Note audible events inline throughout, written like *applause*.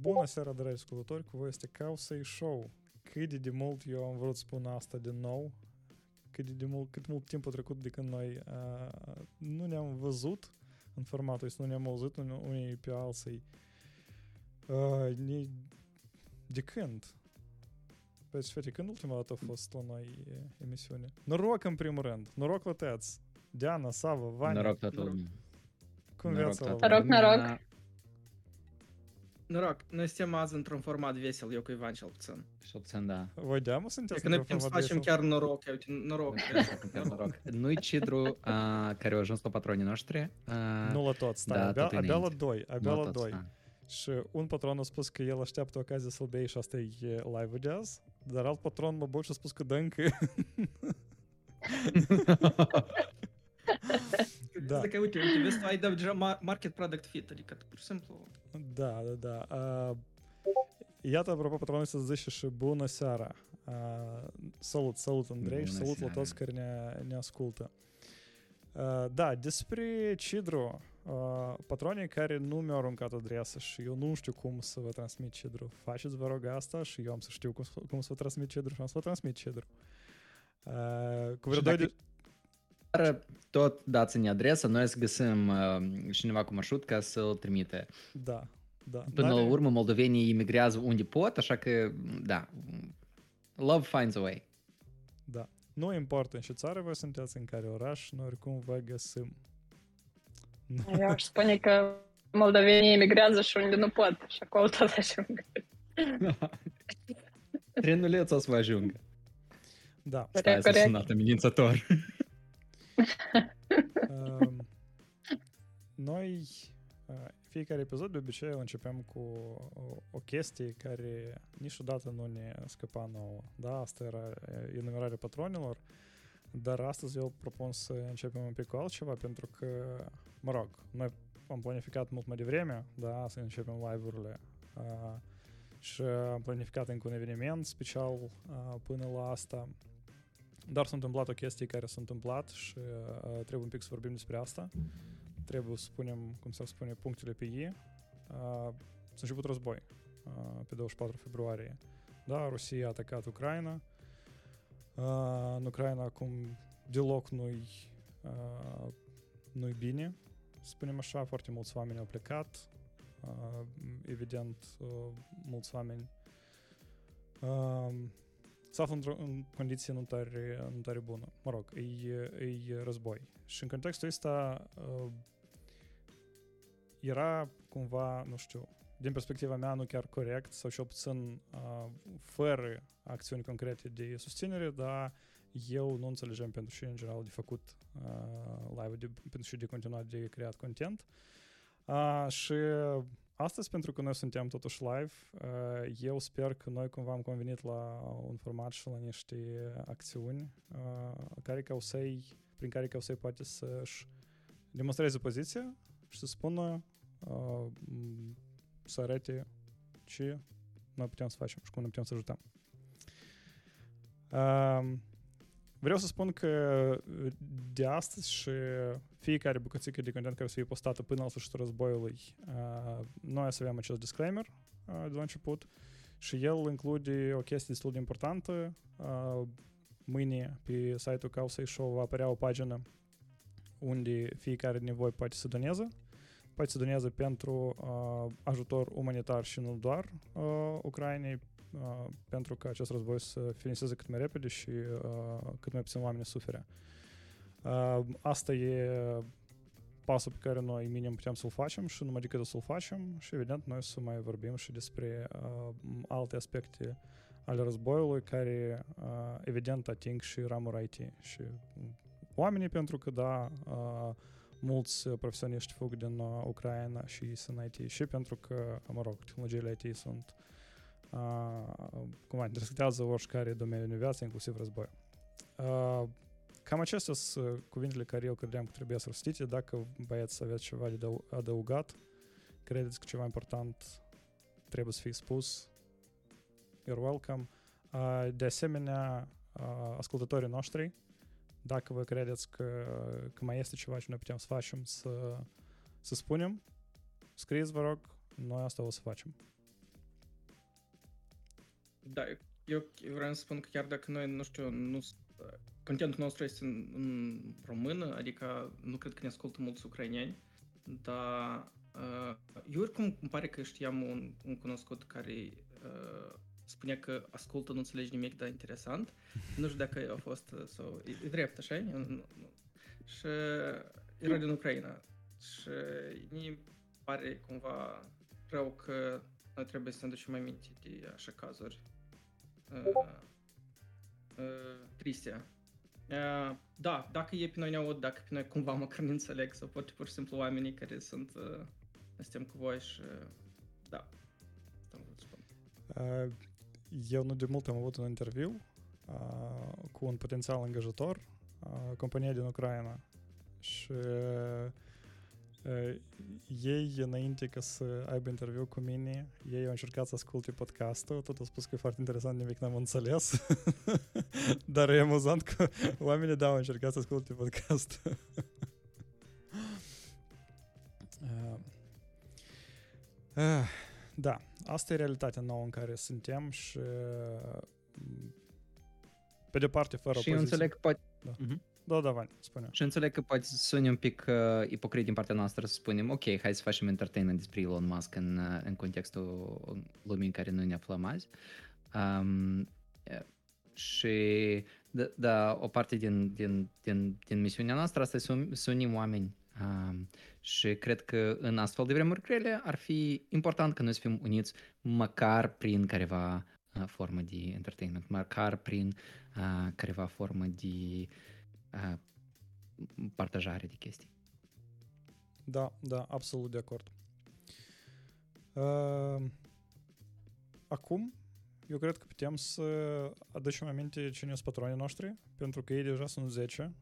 Bună seara, dragi ascultători, cu voi este Causei Show. Cât de mult eu am vrut să spun asta din nou, cât de mult, cât mult timp a trecut de când noi uh, nu ne-am văzut în formatul ăsta, nu ne-am auzit unii pe alții. Uh, ne, de când? Păi, fete, când ultima dată a fost la noi emisiune? Noroc în primul rând, noroc la tăți. Diana, Sava, Vania. Noroc toată lumea. Cum Noroc viața toată la Noroc, lumea. Noroc. Noroc, noi suntem azi într-un format vesel, eu cu Ivan cel puțin. Și obțin, da. Voi deamă sunteți Cred că noi într-un putem să format facem vesel? chiar noroc, uite, noroc. Chiar noroc. Nu-i Cidru, a, care au ajuns la patronii noștri. a, Nu la toți, stai, Da, abia, tot abia la înainte. doi, abia nu la toți, doi. da. Și un patron a spus că el așteaptă ocazia să-l bei și asta e live de azi, dar alt patron mă băut și a spus că dă încă. Da. Da. Zic că, uite, uite, vezi, tu ai dat deja ma- market product fit, adică pur și simplu... Да, да, да. А, я-то пропонувся з шибу на сяра. А, салут, салут, Андрей, ну, салут лотос корня не аскулта. А, да, диспри чидру. Патроні карі нумерум кат адресаш, jo nunštiu kums va transmit čidru. Fašis varo gasta, aš joms aš tiu kums va transmit čidru, šans va transmit čidru. Uh, Kur doidė... Šitą... Dar tot dați-ne adresa, noi să găsim uh, cineva cu marșrut ca să-l trimite. Da, da. Până la N-are- urmă, moldovenii imigrează unde pot, așa că, da, love finds a way. Da. Nu importă în ce țară voi sunteți, în care oraș, noi oricum vă găsim. Eu aș spune că moldovenii emigrează și unde nu pot și acolo tot ajung. *laughs* Trenuleț o să vă ajungă. Da. Stai să Corect. sunat amenințător. *laughs* Um, noi, uh, fiecare episod, de obicei, începem cu o, o chestie care niciodată nu ne scăpa nouă. Da, asta era uh, enumerarea patronilor, dar astăzi eu propun să începem un pic cu altceva, pentru că, mă rog, noi am planificat mult mai devreme, da, să începem live-urile uh, și am planificat încă un eveniment special uh, până la asta. Dar s-a întâmplat o chestie care s-a întâmplat și uh, trebuie un pic să vorbim despre asta. Trebuie să spunem, cum să spune, punctele pe ei. Uh, s-a început război uh, pe 24 februarie. Da, Rusia a atacat Ucraina. Uh, în Ucraina acum deloc nu-i, uh, nu-i bine, să spunem așa. Foarte mulți oameni au plecat. Uh, evident, uh, mulți oameni uh, se află într-o în condiție nu tare, nu tare bună. Mă rog, e, e război. Și în contextul ăsta uh, era cumva, nu știu, din perspectiva mea nu chiar corect sau cel puțin uh, fără acțiuni concrete de susținere, dar eu nu înțelegem pentru ce în general de făcut uh, live de, pentru ce de continuat de creat content. Uh, și Astăzi, pentru că noi suntem totuși live, uh, eu sper că noi cumva am convenit la un format și la niște acțiuni uh, care Causei, prin care Causei poate să-și demonstreze poziția și să spună, uh, m, să arate ce noi putem să facem și cum ne putem să ajutăm. Uh, Vreau să spun că uh, de astăzi și fiecare bucățică de content care să fie postată până la sfârșitul războiului, uh, noi o să avem acest disclaimer uh, de la început și el include o chestie destul de importantă. Uh, Mâine pe site-ul Causei Show va apărea o pagină unde fiecare din voi poate să doneze. Poate să doneze pentru uh, ajutor umanitar și nu doar uh, Ucrainei, uh, pentru că acest război să finiseze cât mai repede și uh, cât mai puțin oameni suferă. Uh, asta e pasul pe care noi minim putem să-l facem și numai decât să-l facem și evident noi să mai vorbim și despre uh, alte aspecte ale războiului care uh, evident ating și ramura IT și oamenii pentru că da, uh, mulți profesioniști fug din uh, Ucraina și sunt IT și pentru că, mă rog, tehnologiile IT sunt uh, cumva intersectează oricare domeniu în viață, inclusiv război. Uh, cam acestea sunt cuvintele care eu credeam că trebuie să rostite. Dacă băieți aveți ceva de adău- adăugat, credeți că ceva important trebuie să fie spus, you're welcome. Uh, de asemenea, uh, ascultătorii noștri, dacă vă credeți că, că mai este ceva ce noi putem să facem, să, să spunem, scrieți, vă rog, noi asta o să facem. Da, eu vreau să spun că chiar dacă noi, nu știu, nu, s- contentul nostru este în, în română, adică nu cred că ne ascultă mulți ucraineni, dar uh, eu oricum îmi pare că știam un, un cunoscut care uh, spunea că ascultă, nu înțelegi nimic, dar interesant. Nu știu dacă a fost uh, sau e, e drept, așa? Nu- nu- nu. Și era din Ucraina. Și mi pare cumva rău că noi trebuie să ne ducem mai minte de așa cazuri uh, uh, triste. Uh, da, dacă e pe noi ne aud, dacă pe noi cumva măcar ne înțeleg sau poate pur și simplu oamenii care sunt uh, suntem cu voi și uh, da, asta am vrut să spun. Uh, Eu nu de mult am avut un interviu uh, cu un potențial angajator, uh, compania din Ucraina. Și uh, ei, înainte ca să aibă interviu cu mine, ei au încercat să asculte podcastul, tot au spus că e foarte interesant, nimic n-am înțeles. *laughs* Dar e amuzant că oamenii, da, au încercat să asculte podcastul. uh, *laughs* uh, da, asta e realitatea nouă în care suntem și uh, pe de parte fără Și eu opoziție. înțeleg că poate... Da. Mhm. Da, da, Vani, spune. Și înțeleg că poate suni un pic uh, ipocrit din partea noastră să spunem, ok, hai să facem entertainment despre Elon Musk în, uh, în contextul lumii în care noi ne aflăm azi. Um, e, și, da, da, o parte din, din, din, din misiunea noastră asta e să, un- să unim oameni. Um, și cred că în astfel de vremuri grele ar fi important ca noi să fim uniți măcar prin careva uh, formă de entertainment, măcar prin uh, careva formă de uh, partajare de chestii. Da, da, absolut de acord. Uh, acum, eu cred că putem să aducem aminte cine sunt patronii noștri, pentru că ei deja sunt 10.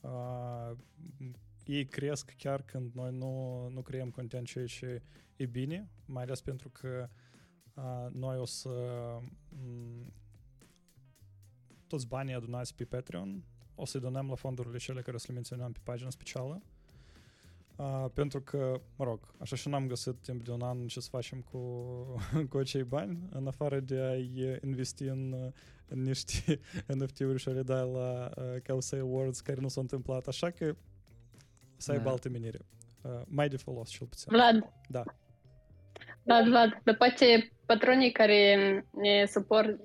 Uh, ei cresc chiar când noi nu, nu creăm content, ceea ce e bine, mai ales pentru că uh, noi o să m, toți banii adunați pe Patreon o să-i donăm la fondurile cele care o să le menționăm pe pagina specială. Uh, pentru că, mă rog, așa și n-am găsit timp de un an ce să facem cu, *laughs* cu acei bani, în afară de a-i investi în, în niște *laughs* NFT-uri și a le da la uh, Causei Awards care nu s-au întâmplat, așa că să aibă Da. alte menire. Uh, mai de folos, cel puțin. Vlad. Da. Vlad, Vlad, după ce patronii care ne suport,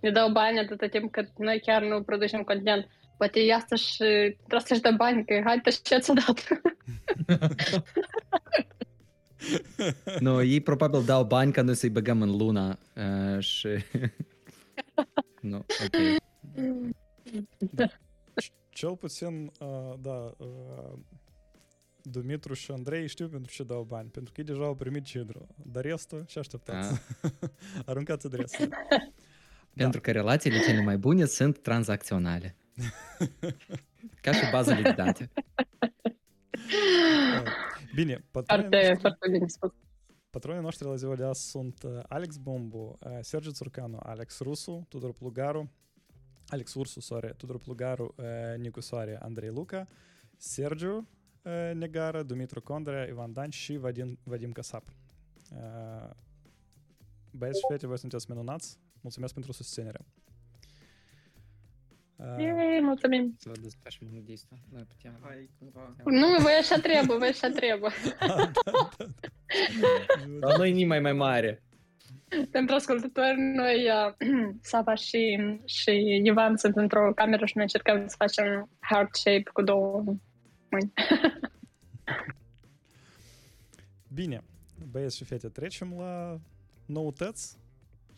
ne dau bani atâta timp cât noi chiar nu producem content, poate e asta și trebuie să-și dă bani, că hai pe ce ți-a dat. Nu, ei probabil dau bani ca noi să-i băgăm în luna uh, și... *laughs* nu, ok. Cel puțin, uh, da, uh, Dumitru și Andrei știu pentru ce dau bani, pentru că ei deja au primit cidru, dar restul ce așteptați? *laughs* Aruncați adresa. Pentru că relațiile cele mai bune sunt tranzacționale. Ca și bazele de date. *laughs* Uh, Bine, patronii Foarte, noștri, foarte bine spus. patronii noștri la ziua de azi sunt Alex Bombu, uh, Sergiu Țurcanu, Alex Rusu, Tudor Plugaru, Alex Ursu, sorry, Tudor Plugaru, uh, Nicu Soare, Andrei Luca, Sergiu uh, Negara, Dumitru Condrea, Ivan Dan și Vadim, Vadim Casap. Băieți și fete, voi sunteți minunați. Mulțumesc pentru susținere. Uh, Ei, mulțumim. Să vă facem un disco. Noi putem... Hai, cumva. Nu, voi așa trebuie, voi așa trebuie. *laughs* Dar noi nimeni mai mai mare. Pentru ascultători, noi, uh, *clears throat* Sava și, și Ivan, sunt într-o cameră și noi încercăm să facem heart shape cu două mâini. Bine, băieți și fete, trecem la noutăți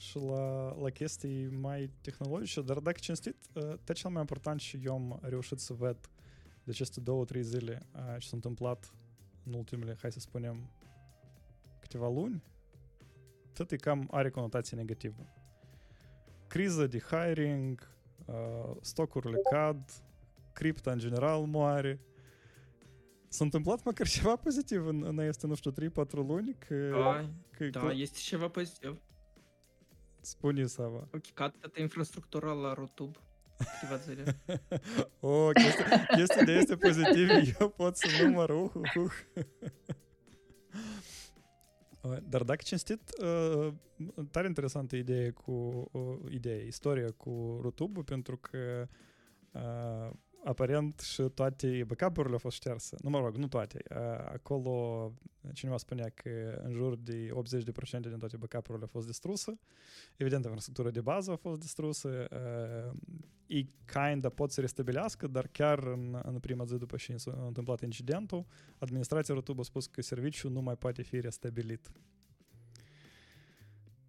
și la, la chestii mai tehnologice, dar dacă cinstit, uh, tot cel mai important și eu am reușit să văd de aceste două, trei zile uh, ce s-a întâmplat în ultimele, hai să spunem, câteva luni, tot e cam are conotație negativă. Criza de hiring, uh, stocurile cad, cripta în general moare, S-a întâmplat măcar ceva pozitiv în, în este, nu știu, 3-4 luni? Că, Da, că, da, că este ceva pozitiv. Spune Sava. Ok, cată infrastructura la Rotub. Câteva zile. *laughs* o, chestia, chestia de este pozitiv, *laughs* eu pot să număr, uh, uh, uh. Uh, Dar dacă cinstit, uh, tare interesantă idee cu uh, idee, istoria cu Rutube, pentru că uh, aparent și toate backup-urile au fost șterse. Nu, mă rog, nu toate. Uh, acolo cineva spunea că în jur de 80% din toate backup-urile au fost distruse. Evident, infrastructura de bază a fost distrusă. Uh, ei kinda pot să restabilească, dar chiar în, în prima zi după ce s-a întâmplat incidentul, administrația Rutube a spus că serviciul nu mai poate fi restabilit.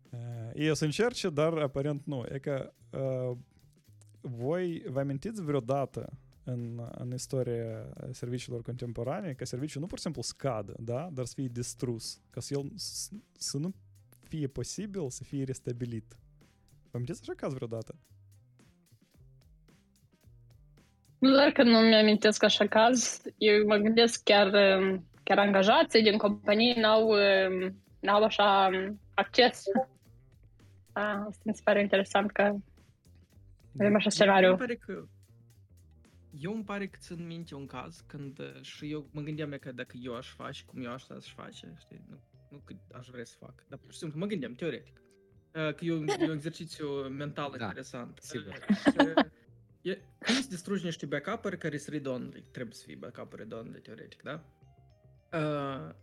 Uh, ei o să încerce, dar aparent nu. E că uh, voi vă amintiți vreodată în, în istoria serviciilor contemporane că serviciul nu pur și simplu scadă, da? dar să fie distrus, ca să el s- să nu fie posibil să fie restabilit. Vă amintiți așa caz vreodată? Nu doar că nu mi-amintesc așa caz, eu mă gândesc chiar, um, chiar angajații din companii n-au, um, n-au așa um, acces. A, asta mi se pare interesant că avem așa Eu scenariu. îmi pare că eu îmi pare că țin minte un caz când uh, și eu mă gândeam că dacă eu aș face cum eu aș aș face, știi, nu, nu că aș vrea să fac, dar pur și simplu mă gândeam, teoretic, uh, că e un, e un exercițiu mental *laughs* Da, interesant. sigur. Uh, și, e, când îți distrugi niște backup-uri care sunt read-only, trebuie să fie backup-uri read-only, teoretic, da? Uh,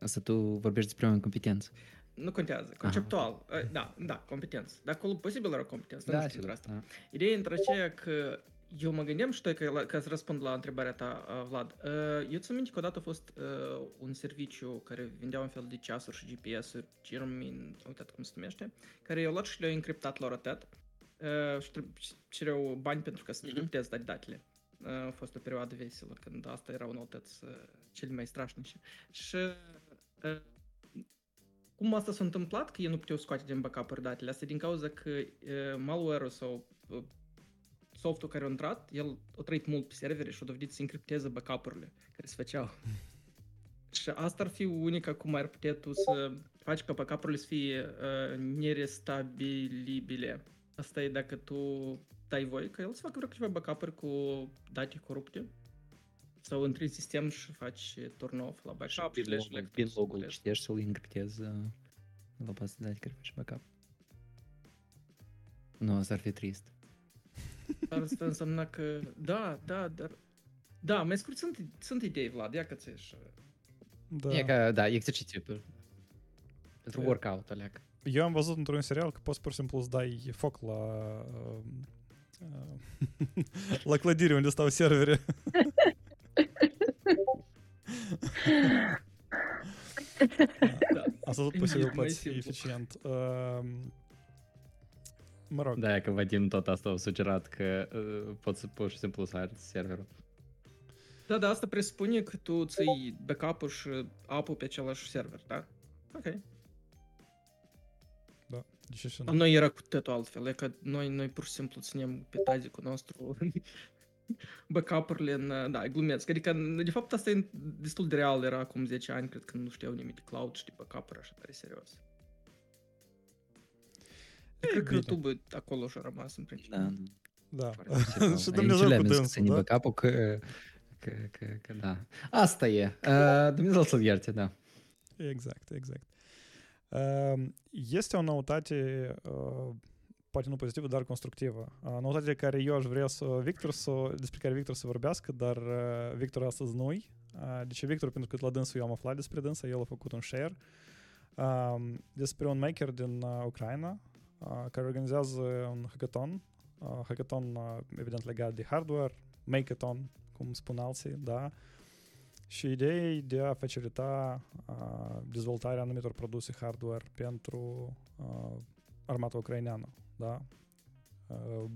Asta tu vorbești despre oameni competență. Nu contează, conceptual, uh, da, da, competență. Dar acolo posibil era competență, dar nu știu sigur. despre asta. Da. Ideea între aceea că eu mă gândeam și tu că, la- ca să răspund la întrebarea ta, uh, Vlad. Uh, Eu țin minte că odată a fost uh, un serviciu care vindea un fel de ceasuri și GPS-uri, Garmin, am uitat cum se numește, care i-au luat și le-au încriptat la rotet uh, și trebuie- și cereau bani pentru ca să Mhm. decripteze dat- datele. Uh, A fost o perioadă veselă, când asta erau noutăți uh, cele mai strașnice. Și uh, cum asta s-a întâmplat, că ei nu puteau scoate din backup-uri datele? Asta din cauza că uh, malware-ul sau uh, softul care a intrat, el a trăit mult pe servere și a dovedit să încripteze backup-urile care se făceau. *laughs* și asta ar fi unica cum ar putea tu să faci ca backup-urile să fie uh, nerestabilibile. Asta e dacă tu dai voi că el să facă vreo câteva backup-uri cu date corupte sau intri în sistem și faci turn off la backup. Pin slash logul, laptop, pin logul slash- citești să-l încriptezi uh, la bază de date care face backup. Nu, asta ar fi trist. Dar asta înseamnă că, da, da, dar... Da, mai scurt, sunt, sunt idei, Vlad, ia că ți și... Da. E ca, da, exercițiu pe, pentru E- workout, aleac. Eu am văzut într-un serial că poți pur și simplu să dai foc la uh, uh, *laughs* la clădire unde stau servere. *laughs* Vadim tot asta a sugerat că uh, poți să pur și simplu să arzi serverul. Da, da, asta presupune că tu ții backup-ul și apă pe același server, da? Ok. de ce și La nu? noi era cu totul altfel, e că noi, noi pur și simplu ținem pe tazicul nostru backup-urile în... Da, glumesc. Adică, de fapt, asta e destul de real, era acum 10 ani, cred că nu știau nimic de cloud și de backup-uri așa tare serios. Cred că bine. YouTube acolo și-a rămas în principiu. Da. Da. Foarte și *laughs* Aici Dumnezeu le cu am zis că dânsul, ține da? backup-ul că, că, că, că, da. Asta e. Uh, Dumnezeu să-l ierte, da. Exact, exact. Uh, Este o noutate, uh, poate nu pozitivă, dar constructivă. Uh, Noutate de care eu aș vrea să Victor să, despre care Victor să vorbească, dar uh, Victor astăzi nu-i. Uh, De ce Victor? Pentru că la dânsul eu am aflat despre dânsa, el a făcut un share um, despre un maker din uh, Ucraina uh, care organizează un hackathon. Uh, Hackathon, uh, evident, legat de hardware, makeathon, cum spun alții, da? Și ideea e de a facilita uh, dezvoltarea anumitor produse hardware pentru uh, armata ucraineană, da? Uh,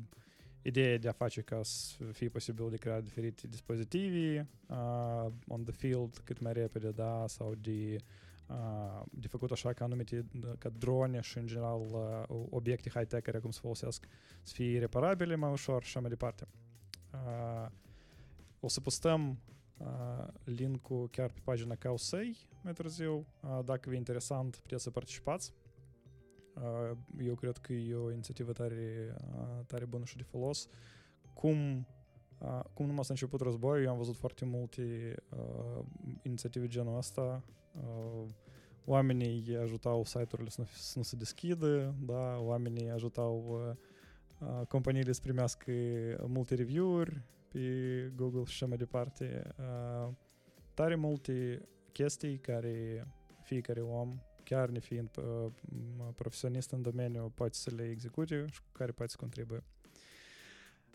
ideea e de a face ca să fie posibil de creat diferite dispozitive uh, on the field cât mai repede, da? Sau de, uh, de făcut așa ca anumite, ca drone și în general uh, obiecte high-tech care acum se folosesc să fie reparabile mai ușor și așa mai departe. Uh, o să postăm uh, link-ul chiar pe pagina Causei mai târziu. Uh, dacă vă e interesant, puteți să participați. Eu cred că e o inițiativă tare, tare bună și de folos. Cum, cum numai s-a început războiul, eu am văzut foarte multe uh, inițiative genul ăsta. Uh, oamenii ajutau site-urile să nu, să nu se deschidă, da, oamenii ajutau uh, companiile să primească multe review-uri pe Google și așa mai departe. Uh, tare multe chestii care fiecare om, chiar nefiind uh, profesionist în domeniu, poate să le execute și cu care poate să contribuie.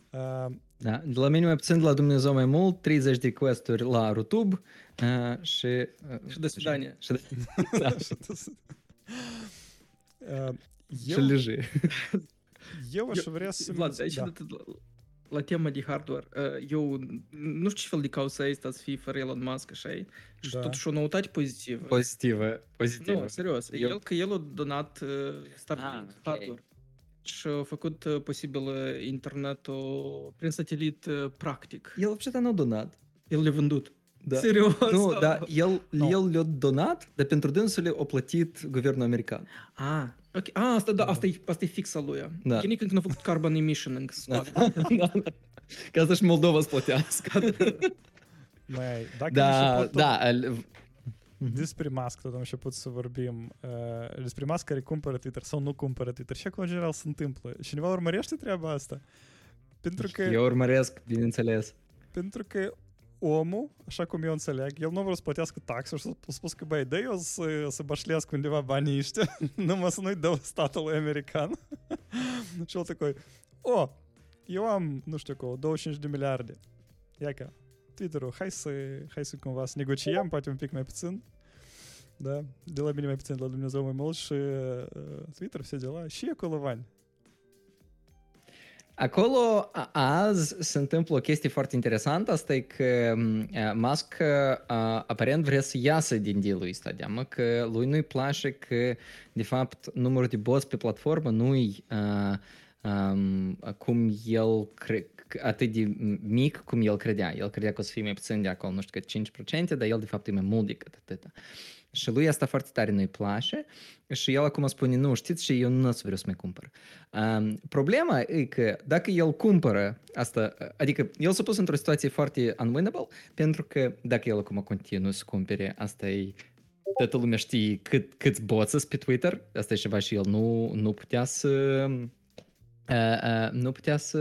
Uh, Da, de la mine mai puțin, de la Dumnezeu mai mult, 30 de questuri la YouTube uh, și... Uh, Și de svidanie. Și, de, *laughs* da, și, uh, și eu, leji. eu aș vrea să... Vlad, aici da da. la, la tema de hardware, uh, eu nu știu ce fel de cauză este să fii fără Elon Musk, așa e? Și Da. totuși o noutate pozitivă. Pozitivă, pozitivă. Nu, serios. Eu- El că el a donat uh, start Ah, ok. hardware. Și a făcut uh, posibil uh, internetul prin satelit uh, practic. El вообще-то nu a donat. El le-a vândut. Da. Serios? Nu, da, el, *laughs* Nu. el le-a donat, dar pentru dânsul le-a plătit guvernul american. Ah, ok. Ah, asta, da, asta e, asta e fix al lui. Da. Gândi când a făcut carbon emission în Da. da. Ca să-și Moldova să plătească. Mai, dacă Da, început da. despre Musk tot am început să vorbim, uh, despre Musk care cumpără Twitter sau nu cumpără Twitter și acum în general se întâmplă. Cineva urmărește treaba asta? Pentru că, Eu urmăresc, bineînțeles. pentru că băi, dă eu să, să bășlească undeva banii ăștia, numai să nu-i dau statului american. și el tăcoi, o, eu am, nu știu cum, 25 de miliarde. Ia ca, Twitter-ul, hai să, hai să cumva să negociem, poate un pic mai puțin. Da, de la mine mai puțin, de la Dumnezeu mai mult și uh, Twitter, все дела. Și acolo bani. Acolo a- azi se întâmplă o chestie foarte interesantă, asta e că m, a, Musk a, aparent vrea să iasă din deal-ul ăsta, deamă că lui nu-i place că, de fapt, numărul de boți pe platformă nu-i a, um, cum el cre- atât de mic cum el credea. El credea că o să fie mai puțin de acolo, nu știu cât 5%, dar el de fapt e mai mult decât atâta. Și lui asta foarte tare nu-i place și el acum spune, nu, știți și eu nu o să vreau să mai cumpăr. Um, problema e că dacă el cumpără asta, adică el s-a pus într-o situație foarte unwinnable, pentru că dacă el acum continuă să cumpere, asta e toată lumea știe cât, câți boți pe Twitter, asta e ceva și el nu, nu putea să Uh, uh, nu putea să,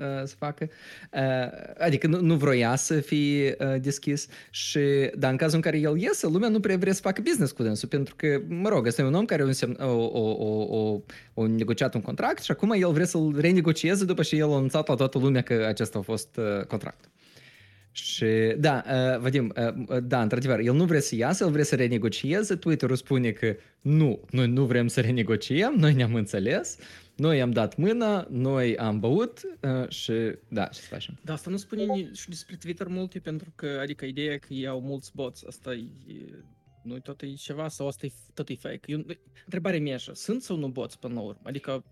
uh, să facă, uh, adică nu, nu vroia să fie uh, deschis și, dar în cazul în care el iese, lumea nu prea vrea să facă business cu dânsul, pentru că, mă rog, ăsta e un om care a, însemn, o, o, o, o, o negociat un contract și acum el vrea să-l renegocieze după ce el a anunțat la toată lumea că acesta a fost uh, contractul. Și da, uh, Vadim, uh, da, într-adevăr, el nu vrea să iasă, el vrea să renegocieze, Twitter-ul spune că nu, noi nu vrem să renegociem, noi ne-am înțeles, noi am dat mâna, noi am băut uh, și da, ce să facem? Da, asta nu spune ni- și despre Twitter multe, pentru că, adică ideea că iau mulți boți, asta e, nu tot e ceva sau asta e, tot e fake. Eu, întrebarea mea așa, sunt sau nu boți până la urmă? Adică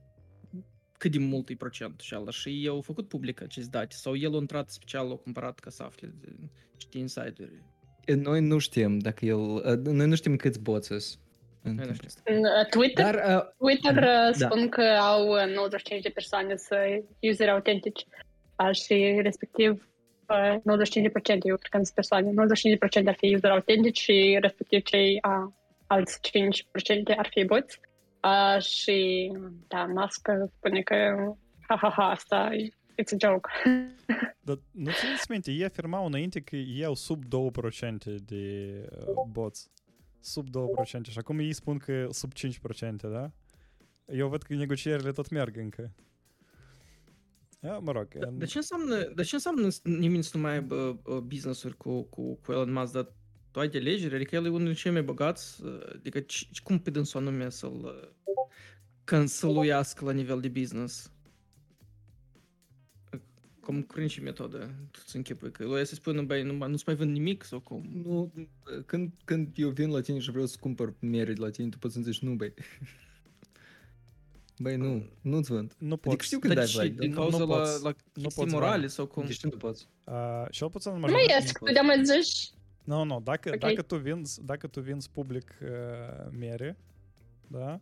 cât de mult e procent și ala și ei au făcut public acest date sau el a intrat special, a cumpărat ca să afle de, știi insider Noi nu știm dacă el, uh, noi nu știm câți boți sunt. În Noi nu Twitter. știm. În uh, Twitter, Dar uh, Twitter Da. uh, spun că au uh, 95 de persoane să useri autentici uh, și respectiv uh, 95% eu cred că sunt persoane, 95% ar fi useri autentici și respectiv cei uh, alți 5% ar fi boți. Uh, și da, Musk spune că ha ha ha, asta e it's a joke. *laughs* Dar nu țineți minte, ei afirmau înainte că ei au sub 2% de uh, bots. Sub 2%. Și acum ei spun că sub 5%, da? Eu văd că negocierile tot merg încă. Ja, mă rog. Da, în- dar ce înseamnă, dar ce înseamnă s- nimeni să nu mai aibă uh, business-uri cu, cu, cu Elon Musk, dar tu ai de alegeri? Adică el e unul dintre cei mai bogați, uh, adică ci- cum pe dânsul anume să-l uh, cancăluiască la nivel de business? Cum prin ce metodă? Tu ți închipui că lui să spună, băi, nu, nu-ți mai vând nimic sau cum? nu, când, când eu vin la tine și vreau să cumpăr mere de la tine, tu poți să-mi zici nu, băi. Băi, nu, nu-ți vând. nu pot. Adică știu când Dar dai ce, like, din nu- cauza nu la, poți- la nu chestii poți morale bani. sau cum? de ce nu poți? Uh, cel puțin în Nu majoritatea- ies, puteam mai zici Nu, nu, dacă, Ok. dacă, tu vinzi, dacă tu vinzi public uh, mere, da?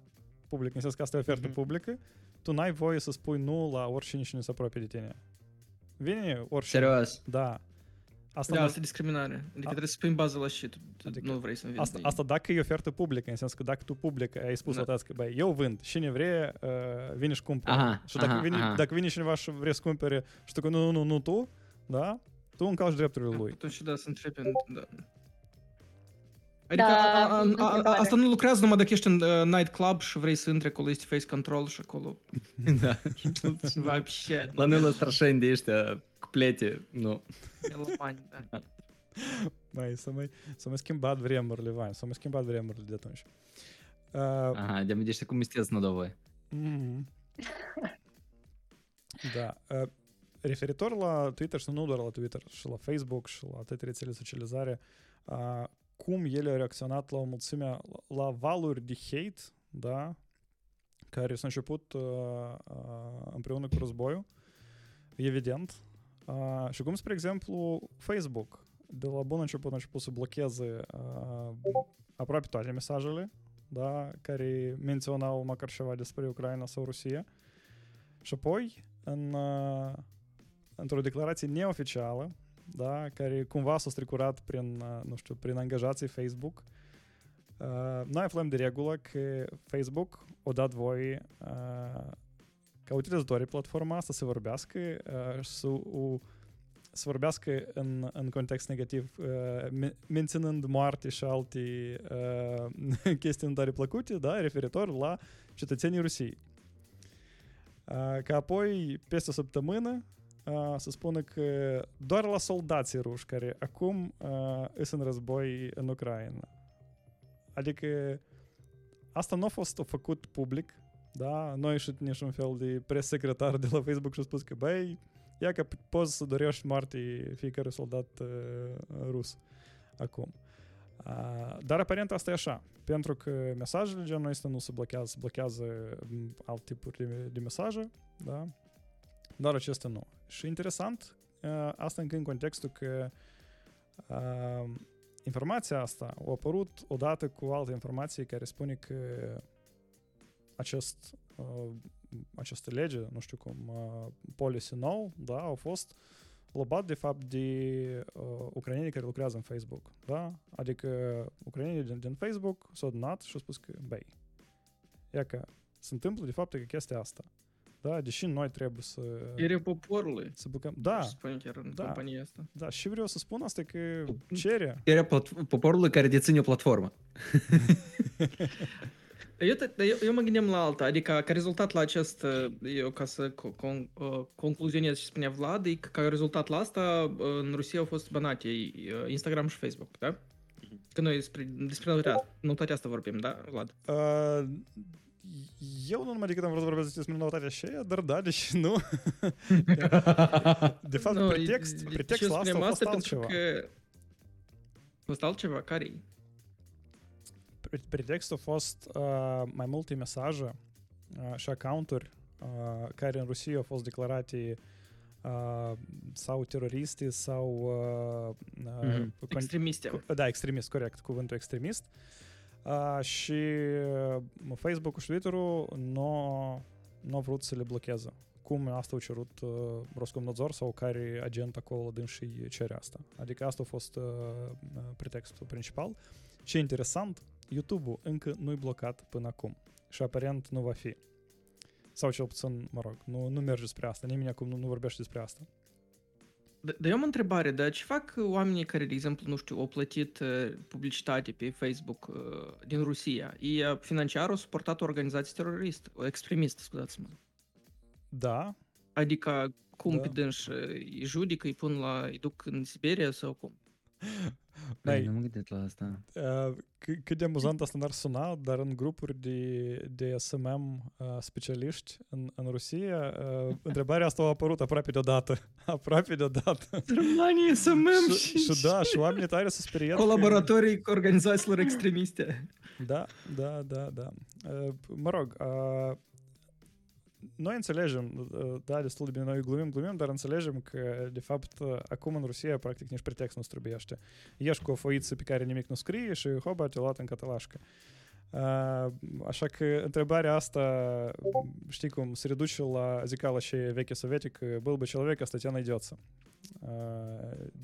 Public, în sens că asta e ofertă Mhm. publică, tu n-ai voie să spui nu la oricine și nu se apropie de tine. Vine oricine. Serios. Da. Asta, Da, nu- asta e discriminare. Adică A- trebuie să pui în bază la și tu Adică nu vrei să vinzi. asta, de- asta dacă e ofertă publică, în sens că dacă tu public ai spus Da. da. că băi, eu vând, cine vrea, uh, vine și cumpără. Aha, și dacă, aha, vine, aha. dacă vine cineva și vrea să cumpere și tu că nu, nu, nu, nu tu, da, tu încalci drepturile lui. Atunci da, să întrebi. Da. Да, а, а, а, *laughs* а, а стану Лукрез здомадак ще найт-клаб, що в рейс-інтрі колись фейс-контрол, що коло. Да. Вообще. Ланила страшень дійште, куплеті, ну. Меломань, да. Май, саме, саме з ким бад время рливаем, саме з ким бад время для того. Ага, для мене дійште комістець надовий. Да. Рефериторла Twitter, що ну ударила Twitter, шла Facebook, шла Т30 соціалізарі. Cum ele au reacționat la o mulțime, la, la valuri de hate, da, care s-au început uh, uh, împreună cu războiul, evident, uh, și cum, spre exemplu, Facebook, de la bun început a început să blocheze uh, aproape toate mesajele, da, care menționau măcar ceva despre Ucraina sau Rusia. Și apoi, în, uh, într-o declarație neoficială, da, care cumva s-a stricurat prin, uh, nu știu, prin angajații Facebook, uh, noi aflăm de regulă că Facebook o dat voie uh, ca utilizatorii platforma asta să vorbească uh, și să, u, să vorbească în, în context negativ, uh, men- menținând moarte și alte uh, *laughs* chestii nu tare plăcute, da, referitor la cetățenii Rusiei. Uh, ca apoi, peste o săptămână, uh, să spună că doar la soldații ruși care acum uh, sunt în război în Ucraina. Adică asta nu a fost făcut public, da? Noi și nici un fel de pres-secretar de la Facebook și a spus că, băi, ia că poți să dorești moarte fiecare soldat uh, rus acum. Uh, dar aparent asta e așa, pentru că mesajele genul ăsta nu se blochează, se blochează m, alt tipuri de, de mesaje, da? Dar acestea nu. Și interesant, uh, asta încă în contextul că uh, informația asta a apărut odată cu alte informații care spune că acest, uh, această lege, nu știu cum, uh, policy nou, da, au fost lobat de fapt de uh, ucrainienii care lucrează în Facebook, da? Adică ucrainienii din, din Facebook s-au adunat și au spus că, băi, ia că se întâmplă de fapt că chestia asta, da? Deși noi trebuie să... Ieri poporului. să bucăm. Da, Spune chiar în Da. compania asta. da, și vreau să spun asta că cere. Era plat- poporul care deține o platformă. Eu, te, eu, eu mă gândeam la alta, adică ca rezultat la acest, uh, eu ca să co- con, uh, concluzionez ce spunea Vlad, e că ca rezultat la asta uh, în Rusia au fost banate uh, Instagram și Facebook, da? Că noi despre, despre noutate, noutate asta vorbim, da, Vlad? Uh, Явно намаликатам разобрались с минулата ще дардалищ, ну. Дефакт претекст, претекst la asta a fost altceva. A fost altceva? Care-i? Pretextul a fost uh, mai multe mesaje uh, și accounturi uh, care în Rusia au fost declarate uh, sau teroriste sau uh, mm-hmm. con- extremiste. Cu, da, extremist, corect, cuvântul extremist. Uh, și uh, Facebook-ul și Twitter-ul nu, nu au vrut să le blocheze. Cum asta a cerut uh, Roscomnadzor sau care agent acolo din și cere asta. Adică asta a fost uh, uh, pretextul principal. Ce interesant, YouTube-ul încă nu-i blocat până acum. Și aparent nu va fi. Sau cel puțin, mă rog, nu, nu merge spre asta. Nimeni acum nu, nu vorbește despre asta. Dar da, eu am o întrebare, dar ce fac oamenii care, de exemplu, nu știu, au plătit uh, publicitate pe Facebook uh, din Rusia? Ei uh, financiar au suportat o organizație teroristă, o extremistă, scuzați-mă. Da, Adică cum Da. pe dânși îi judică, îi pun la, îi duc în Siberia sau cum? *laughs* Băi, Băi, nu mă gândesc la asta. Uh, c- cât de amuzant asta n-ar suna, dar în grupuri de, de SMM uh, specialiști în, în Rusia, uh, întrebarea asta a apărut aproape deodată. *laughs* aproape deodată. România, SMM *laughs* și, și da, și oamenii tare să speriat. că- Colaboratorii cu organizațiilor extremiste. Da, da, da, da. Uh, mă rog, uh, noi înțelegem, uh, da, destul de bine, noi glumim, glumim, dar înțelegem că, de fapt, uh, acum în Rusia, practic, nici pretext nu străbește. Ești cu o foiță pe care nimic nu scrie și, hoba, te luat în catalașcă. Uh, așa că întrebarea asta, știi cum, se reduce la zicala și veche sovietică, был бы человек, а статья найдется. Uh,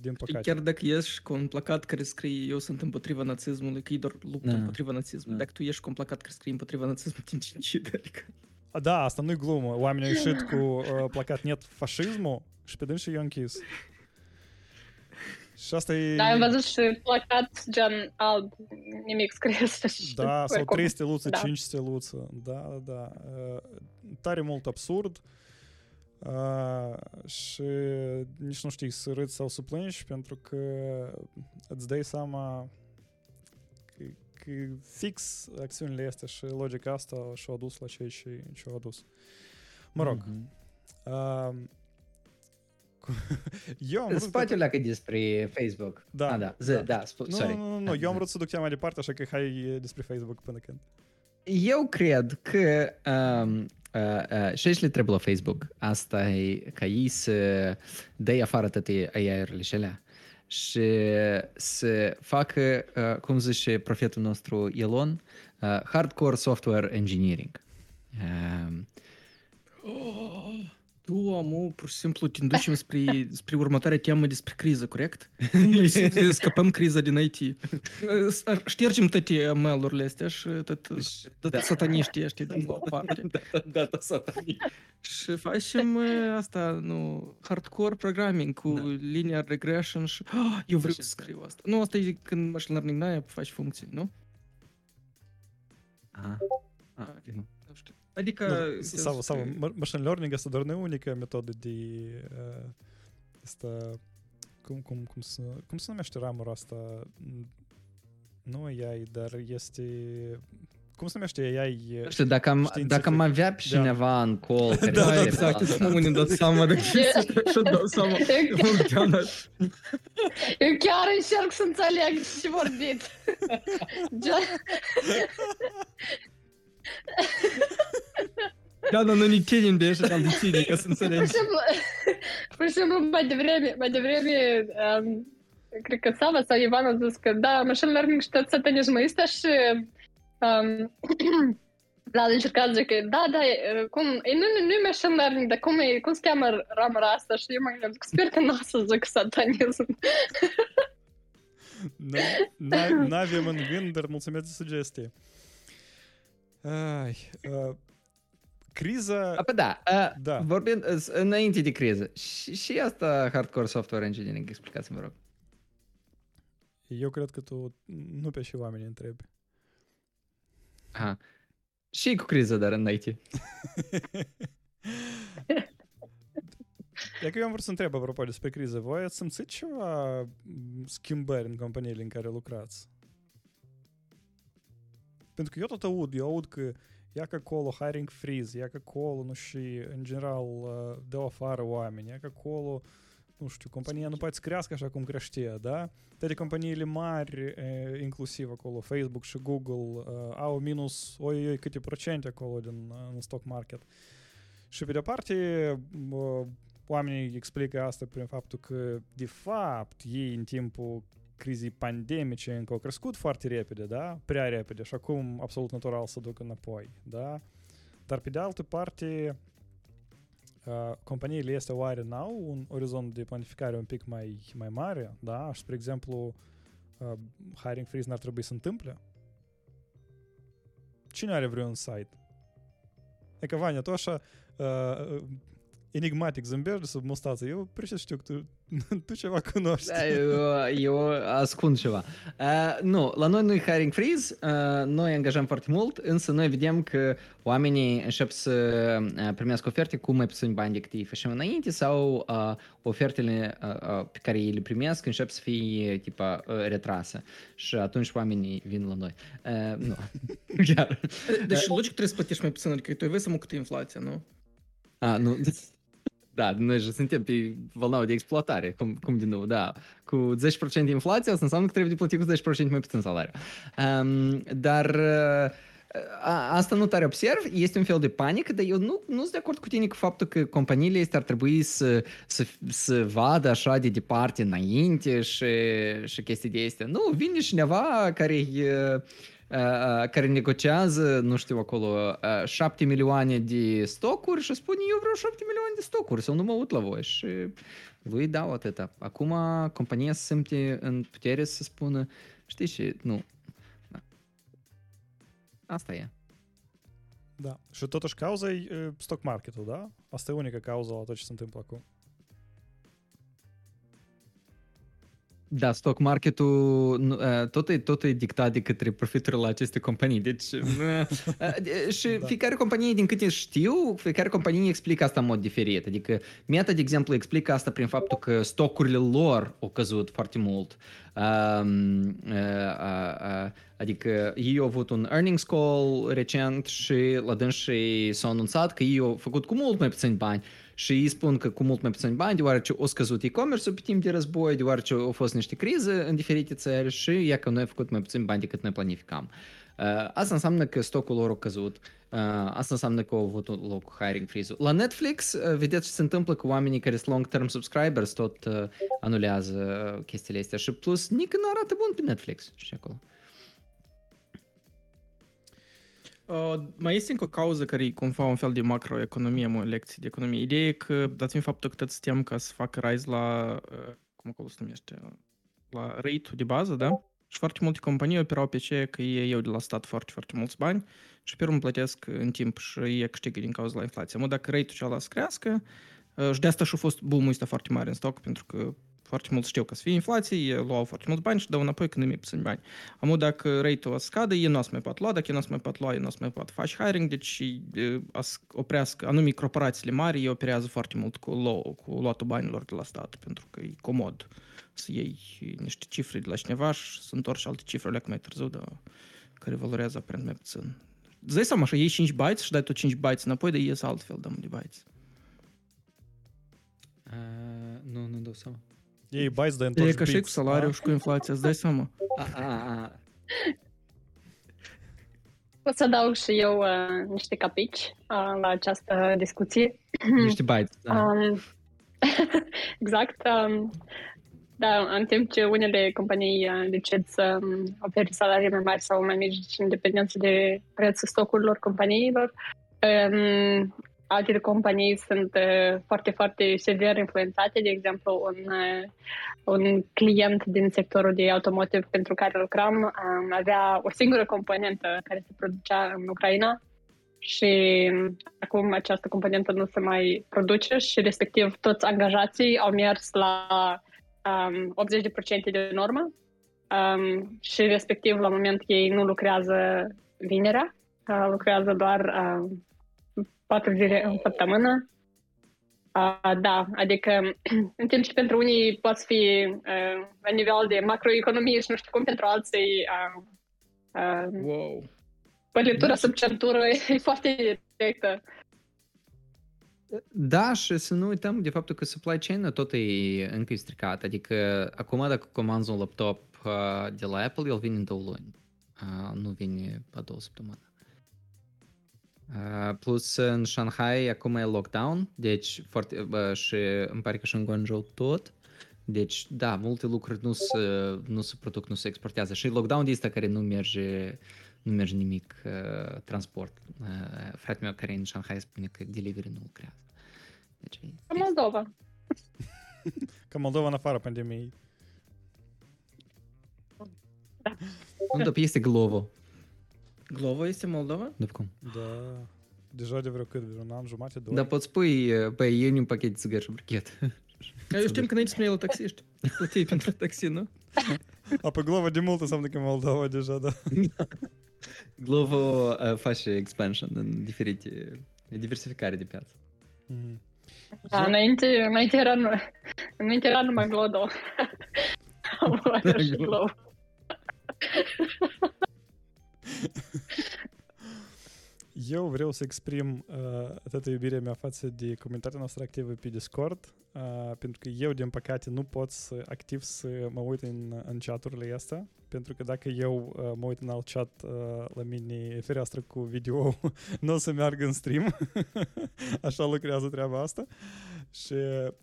din păcate. Chiar dacă ești cu un placat care scrie eu sunt împotriva națismului, că ei doar luptă Da. împotriva națismului. Da. Dacă tu ești cu un placat care scrie împotriva națismului, te *laughs* incide, adică... A, Da, asta nu-i glumă. Oamenii au ieșit cu uh, placat net fașismul și pe dânsi i-au închis. Și asta e... Da, am văzut și placat gen alb, nimic scris. și Da, sau oricum. 3 steluțe, Da. 5 steluțe. Da, da, da. Uh, Tare mult absurd. Uh, și nici nu știi să râți sau să plângi pentru că îți dai seama că, că fix acțiunile astea și logica asta și-au adus la cei ce, ce au adus. Mă rog, Mhm. uh, *laughs* cu- eu am vrut Spate o leacă despre Facebook. Da, Ah, da. da. Zi, da, sp- Nu, sorry. nu, nu, nu, eu am vrut să duc cea mai departe, așa că hai e, despre Facebook până când. Eu cred că um, uh, uh, și aici le trebuie la Facebook. Asta e ca ei să dea afară toate AI-urile și alea și să facă, uh, cum zice profetul nostru Elon, uh, hardcore software engineering. Um, Oh, tu, amu, pur și simplu te ducem *laughs* spre, spre următoarea temă despre criză, corect? *laughs* Să scăpăm criza din IT. Ștergem toate mail-urile astea și tot, tot Da. sataniștii ăștia din o parte. da, da, satanii. Și facem uh, asta, nu, hardcore programming cu Da. linear regression și oh, eu vreau să scriu asta. Nu, asta e când machine learning n-ai, faci funcții, nu? Aha. Ah, Ok. Nu. Nu știu. Adică... Ну, sens Sau, sau, că- ma- machine learning asta doar nu e unica metodă de uh, asta cum, cum, cum, să, cum se numește ramura asta? Mm, Nu AI, dar este cum se numește AI? Nu știu, dacă am, Științific. dacă am avea pe Da. cineva în call *laughs* care Da, să da, fie Exact, fan, nu ne dați seama de și dau seama. *laughs* Bogdana, Eu chiar încerc să înțeleg ce vorbit. *laughs* Gen- Da, dar noi ne chinim de așa de tine, ca să Pur înțelegi. și simplu, pur și simplu mai devreme, mai devreme, um, cred că Sava sau Ivan a zis că da, machine learning și tot satanismul ăsta și um, *clears throat* Vlad a încercat să zic că da, da, e, cum, e, nu, nu, nu e machine learning, dar cum, e, cum se cheamă ramura asta și eu mă gândeam, zic, sper că n-a să zic satanism. N- n- N-avem în gând, dar mulțumesc de sugestie. Ai, uh, criza... A, păi da, uh, Da. vorbind uh, înainte de criză, și, și asta hardcore software engineering, explicați-mi, vă rog. Eu cred că tu nu pe și oamenii întrebi. Aha. Și cu criză, dar în IT. E că eu am vrut să întreb apropo despre criză. Voi ați simțit ceva m, schimbări în companiile în care lucrați? Pentru că eu tot aud, eu aud că ia că acolo hiring freeze, ia că acolo, nu știu, în general, uh, dă afară oameni, ia că acolo, nu știu, compania nu poate să crească așa cum creștea, da? Toate companiile mari, eh, inclusiv acolo, Facebook și Google, uh, au minus, oi, oi, câte procente acolo din uh, în stock market. Și pe de-o parte, uh, oamenii explică asta prin faptul că, de fapt, ei în timpul crizei pandemice încă au crescut foarte repede, da? Prea repede și acum absolut natural să ducă înapoi, da? Dar pe de altă parte, uh, companiile este oare n-au un orizont de planificare un pic mai, mai mare, da? Și, spre exemplu, uh, hiring freeze n-ar trebui să întâmple? Cine are vreun site? E că, Vania, tu așa uh, enigmatic zâmbești de sub mustață. Eu precis știu că tu, tu ceva cunoști. Da, eu, eu ascund ceva. Uh, nu, la noi nu e hiring freeze, uh, noi angajăm foarte mult, însă noi vedem că oamenii încep să uh, primească oferte cu mai puțini bani decât ei făceam înainte sau uh, ofertele uh, uh, pe care ei le primesc încep să fie tipa uh, retrase și atunci oamenii vin la noi. Uh, nu, chiar. Deci logic trebuie să plătești mai puțin, adică tu ai văzut cât e inflația, nu? A, nu. Da, noi же suntem pe valnau de exploatare, cum, cum din nou, da. Cu 10% inflație, asta înseamnă că trebuie de plătit cu 10% mai puțin salariu. Um, dar uh, a, asta nu tare observ, este un fel de panică, dar eu nu, nu sunt de acord cu tine cu faptul că companiile este ar trebui să, să, să vadă așa de departe înainte și, și chestii de astea. Nu, vine cineva care uh, care negociază, nu știu, acolo, uh, 7 milioane de stocuri și spune eu vreau 7 milioane de stocuri sau nu mă uit la voi și lui dau atâta. Acum compania se simte în putere să spună, știi și nu. Da. Asta e. Da. Și totuși cauza e uh, stock marketul, da? Asta e unica cauză la tot ce se întâmplă acum. Da, stock marketul nu, uh, tot e, tot e dictat de către profiturile la aceste companii. Deci, uh, uh, și Da. fiecare companie, din câte știu, fiecare companie explică asta în mod diferit. Adică Meta, de exemplu, explică asta prin faptul că stocurile lor au căzut foarte mult. Um, uh, uh, uh, adică ei au avut un earnings call recent și la dânsii s-au anunțat că ei au făcut cu mult mai puțini bani și ei spun că cu mult mai puțini bani, deoarece au scăzut e-commerce-ul pe timp de război, deoarece au fost niște crize în diferite țări și e că noi am făcut mai puțin bani decât noi planificam. Uh, asta înseamnă că stocul lor a căzut, uh, asta înseamnă că au avut un loc hiring freeze-ul. La Netflix, uh, vedeți ce se întâmplă cu oamenii care sunt long-term subscribers, tot uh, anulează uh, chestiile astea și plus nici nu arată bun pe Netflix și acolo. Uh, mai este încă o cauză care e cumva un fel de macroeconomie, mă, lecții de economie. Ideea e că, dat fiind faptul că tot suntem ca să facă rise la, uh, cum acolo se numește, la rate de bază, da? Și foarte multe companii operau pe ce că ei iau de la stat foarte, foarte mulți bani și pe urmă plătesc în timp și ei câștigă din cauza la inflație. Mă, dacă rate-ul cealaltă să crească, uh, și de asta și-a fost boom-ul ăsta foarte mare în stoc, pentru că foarte mulți știu că să fie inflație, ei luau foarte mulți bani și dau înapoi când nu mai puțini bani. Am dacă rate-ul o să scadă, ei nu o să mai pot lua, dacă ei nu o să mai pot lua, ei nu o să mai pot face hiring, deci e, o să oprească, anume corporațiile mari, ei operează foarte mult cu, lu- cu luatul banilor de la stat, pentru că e comod să iei niște cifre de la cineva și să întorci alte cifre leacă mai târziu, dar care valorează aparent mai puțin. Îți dai seama, așa, iei 5 bytes și dai tu 5 bytes înapoi, dar ies altfel, dăm de bytes. Uh, nu, nu dau seama. Ei bytes de E întorci ca și cu bits, salariul da? și cu inflația, îți dai seama. A, a, a. Pot să adaug și eu uh, niște capici uh, la această discuție. Niște bytes, da. Um, *laughs* exact. Um, da, în timp ce unele companii uh, decid să um, ofere salarii mai mari sau mai mici în dependență de prețul stocurilor companiilor, um, alte companii sunt uh, foarte, foarte sever influențate. De exemplu, un, uh, un client din sectorul de automotive pentru care lucram um, avea o singură componentă care se producea în Ucraina și um, acum această componentă nu se mai produce și respectiv toți angajații au mers la um, 80% de normă um, și respectiv la moment ei nu lucrează vinerea, uh, lucrează doar um, 4 zile în săptămână. Uh, da, adică *clears throat* în timp ce pentru unii poate fi uh, la nivel de macroeconomie și nu știu cum pentru alții uh, uh, wow. pălitura da. sub centură *laughs* e foarte directă. Da, și să nu uităm de faptul că supply chain tot e încă e stricat. Adică acum dacă comanzi un laptop uh, de la Apple, el vine în două luni. Uh, nu vine la două săptămâni. Uh, plus în Shanghai acum e lockdown, deci foarte, uh, și îmi pare că și în Guangzhou tot. Deci, da, multe lucruri nu se, nu se produc, nu se exportează. Și lockdown de ăsta care nu merge, nu merge nimic uh, transport. Uh, fratele meu care e în Shanghai spune că delivery nu lucrează. Deci, e Ca Moldova. *laughs* Ca Moldova în afara pandemiei. Nu, dar este Glovo. Glovo este Moldova? După cum. Da. Deja de vreo cât, vreo un an jumate, doi. Dar poți spui, uh, băi, iei un pachet de țigări și brichet. Eu știm că înainte spuneai la taxiști. Plăteai pentru taxi, nu? A, pe Glovo de mult înseamnă că e Moldova deja, da. Glovo uh, face expansion în diferite, e diversificare de piață. Mhm. Da, înainte, înainte, era, nu- înainte era numai Glodo. Am luat și Glovo. Eu vreau să exprim uh, toată iubirea mea față de comunitatea noastră activă pe Discord, uh, pentru că eu, din păcate, nu pot să activ să mă uit în, în chaturile astea, pentru că dacă eu uh, mă uit în alt chat uh, la mine, fereastră cu video, *laughs* nu o să meargă în stream. *laughs* Așa lucrează treaba asta. Și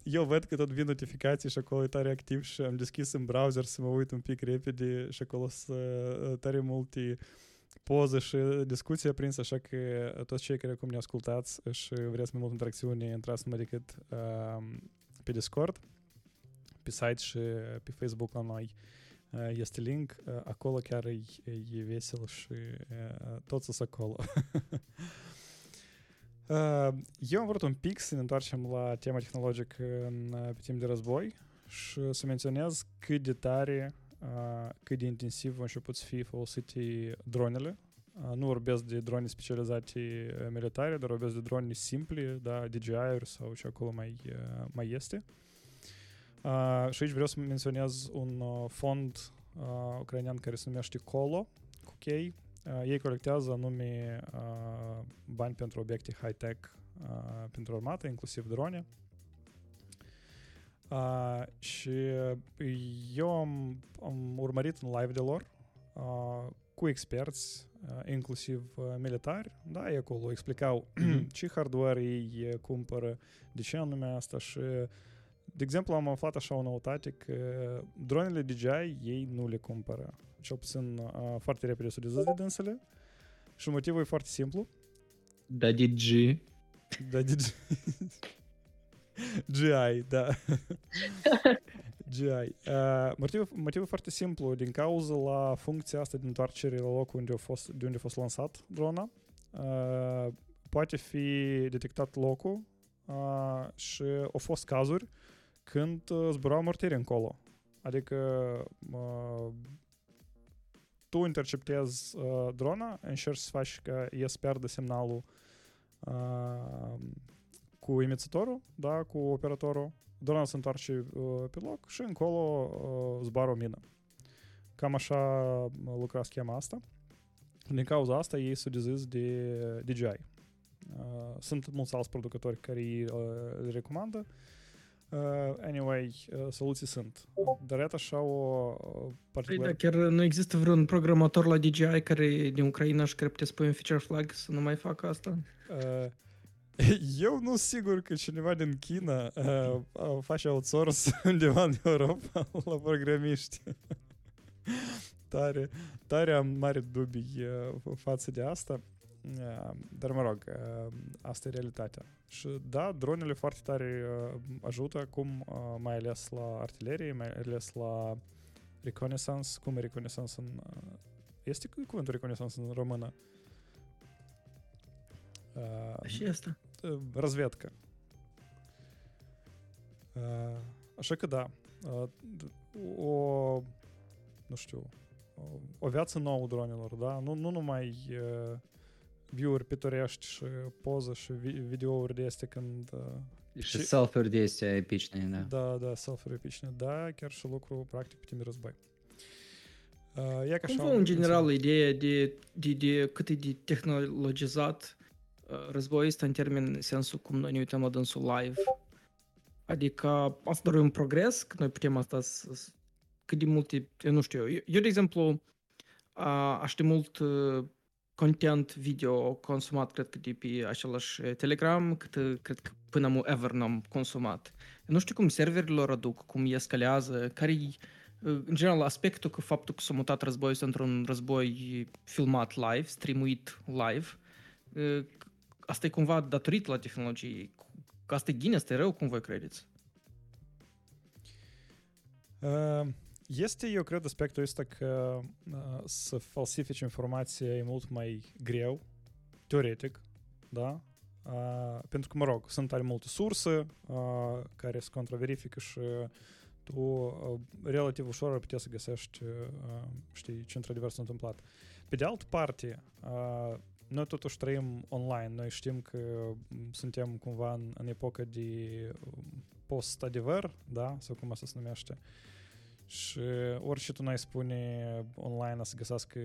eu văd că tot vin notificații și acolo e tare activ și am deschis în browser să mă uit un pic repede și acolo sunt uh, tare multe poză și discuție aprinsă, așa că toți cei care acum ne ascultați și vreți mai mult interacțiune, intrați numai decât uh, pe Discord, pe site și pe Facebook la noi. Uh, este link, uh, acolo chiar e, e vesel și uh, toți sunt acolo. *laughs* uh, eu am vrut un pic să ne întoarcem la tema tehnologică în, pe timp de război și să menționez cât de tare cât de intensiv au început să fie folosite dronele. Nu vorbesc de drone specializate militare, dar vorbesc de drone simple, da, DJI-uri sau ce acolo mai, mai este. Și aici vreau să menționez un fond ucrainean care se numește Colo, cu K. Ei colectează anume bani pentru obiecte high-tech pentru armată, inclusiv drone. Uh, și eu am, am urmărit un live de lor uh, cu experți, uh, inclusiv uh, militari, da, ei acolo explicau *clears throat* ce hardware ei cumpără, de ce anume asta și de exemplu, am aflat așa o noutate că dronele DJI ei nu le cumpără. Cel puțin uh, foarte repede s-au dezis de dânsele și motivul e foarte simplu. Da, DG. Da, DG. *laughs* GI, da. GI. Uh, motivul, motivul foarte simplu, din cauza la funcția asta de întoarcere la locul unde a fost, de unde a fost lansat drona, uh, poate fi detectat locul uh, și au fost cazuri când uh, zburau mortiri încolo. Adică uh, tu interceptezi uh, drona, încerci să faci ca ea să pierdă semnalul uh, cu emițătorul, da, cu operatorul, drona se întoarce uh, pe loc și încolo uh, zboară o mină. Cam așa lucra schema asta. Din cauza asta ei s-au dezis de DJI. Uh, sunt mulți alți producători care îi uh, le recomandă. Uh, anyway, uh, soluții sunt. Dar iată așa o particular... Păi da, chiar nu există vreun programator la DJI care din Ucraina și care putea să pui un feature flag să nu mai facă asta? Uh, *laughs* eu nu sigur că cineva din China uh, face outsource undeva *laughs* în Europa *laughs* la programiști. tare, tare am mare dubii uh, față de asta. Uh, dar mă rog, uh, asta e realitatea. Și da, dronele foarte tare uh, ajută acum, uh, mai ales la artilerie, mai ales la reconnaissance. Cum e reconnaissance în... Uh, este cuvântul reconnaissance în română? Uh, și asta. Разведка. Uh, așa că da, uh, o, nu știu, o viață nouă dronelor, da? Nu, nu numai uh, view-uri pitorești și poză și videouri de este când... Uh, și selfie-uri de este epicne, da. Da, da, selfie-uri epicne, da, chiar și lucru practic pe timp de război. Uh, e ca Cum așa, în general, ideea de, de, de cât e de tehnologizat războiul este în termen sensul cum noi ne uităm la dânsul live. Adică asta doar un progres, că noi putem asta să, cât de multe, eu nu știu, eu, eu de exemplu aș de mult content video consumat, cred că de pe același Telegram, cât cred că până mu ever n-am consumat. Eu nu știu cum serverilor aduc, cum escalează, care în general aspectul că faptul că s-a mutat războiul într-un război filmat live, streamuit live, asta e cumva datorită la tehnologie. Asta e bine, asta e rău, cum voi credeți? Uh, este, eu cred, aspectul ăsta că uh, să falsifici informația e mult mai greu, teoretic, da? Uh, pentru că, mă rog, sunt tare multe surse uh, care se contraverifică și tu uh, relativ ușor ar putea să găsești, uh, știi, ce într-adevăr s-a întâmplat. Pe de altă parte, uh, noi totuși trăim online. Noi știm că suntem cumva în, în epocă de post-adevăr, da? Sau cum asta se numește. Și orice tu n-ai spune online o să găsească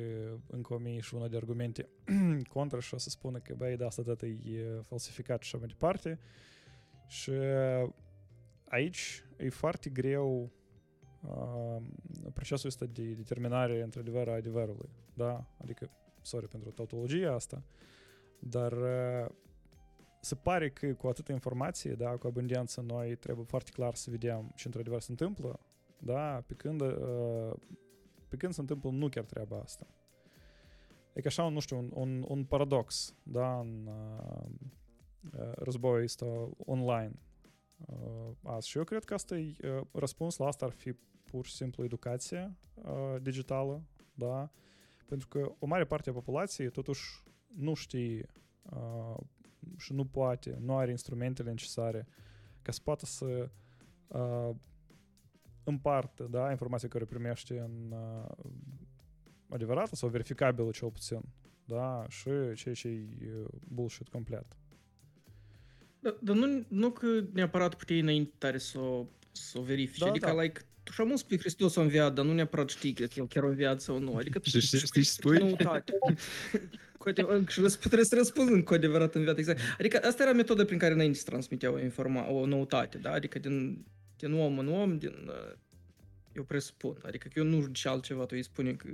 încă o mie și una de argumente *clears throat* contra și o să spună că, băi, da, asta dată e falsificat și așa mai departe. Și aici e foarte greu uh, procesul ăsta de determinare într-adevăr a adevărului. Da? Adică sorry pentru tautologia asta, dar se pare că cu atâta informație, da, cu abundență, noi trebuie foarte clar să vedem ce într-adevăr se întâmplă, da, pe când, pe când se întâmplă nu chiar treaba asta. e ca așa, un, nu știu, un, un, un paradox, da, în uh, uh, războiul ăsta online uh, azi. Și eu cred că asta e, uh, răspuns la asta ar fi pur și simplu educație uh, digitală, da, pentru că o mare parte a populației totuși nu știe uh, și nu poate, nu are instrumentele necesare ca să poată să uh, împartă da, informația care primește în uh, adevărată sau verificabilă cel puțin, da, și ceea ce e bullshit complet. Da, dar nu, nu că neapărat puteai înainte tare să o, să o verifici, Da, adică, da. like, tu și-am spui Hristos a înviat, dar nu neapărat știi că el chiar a înviat sau nu, adică Și știi- știi ce spui? noutate. Cu adevărat, și răsp- trebuie să răspund cu adevărat înviat, exact. Adică asta era metoda prin care înainte se transmitea o, informa- o noutate, da? Adică din, din om în om, din, uh, eu presupun, adică că eu nu știu ce altceva, tu îi spune că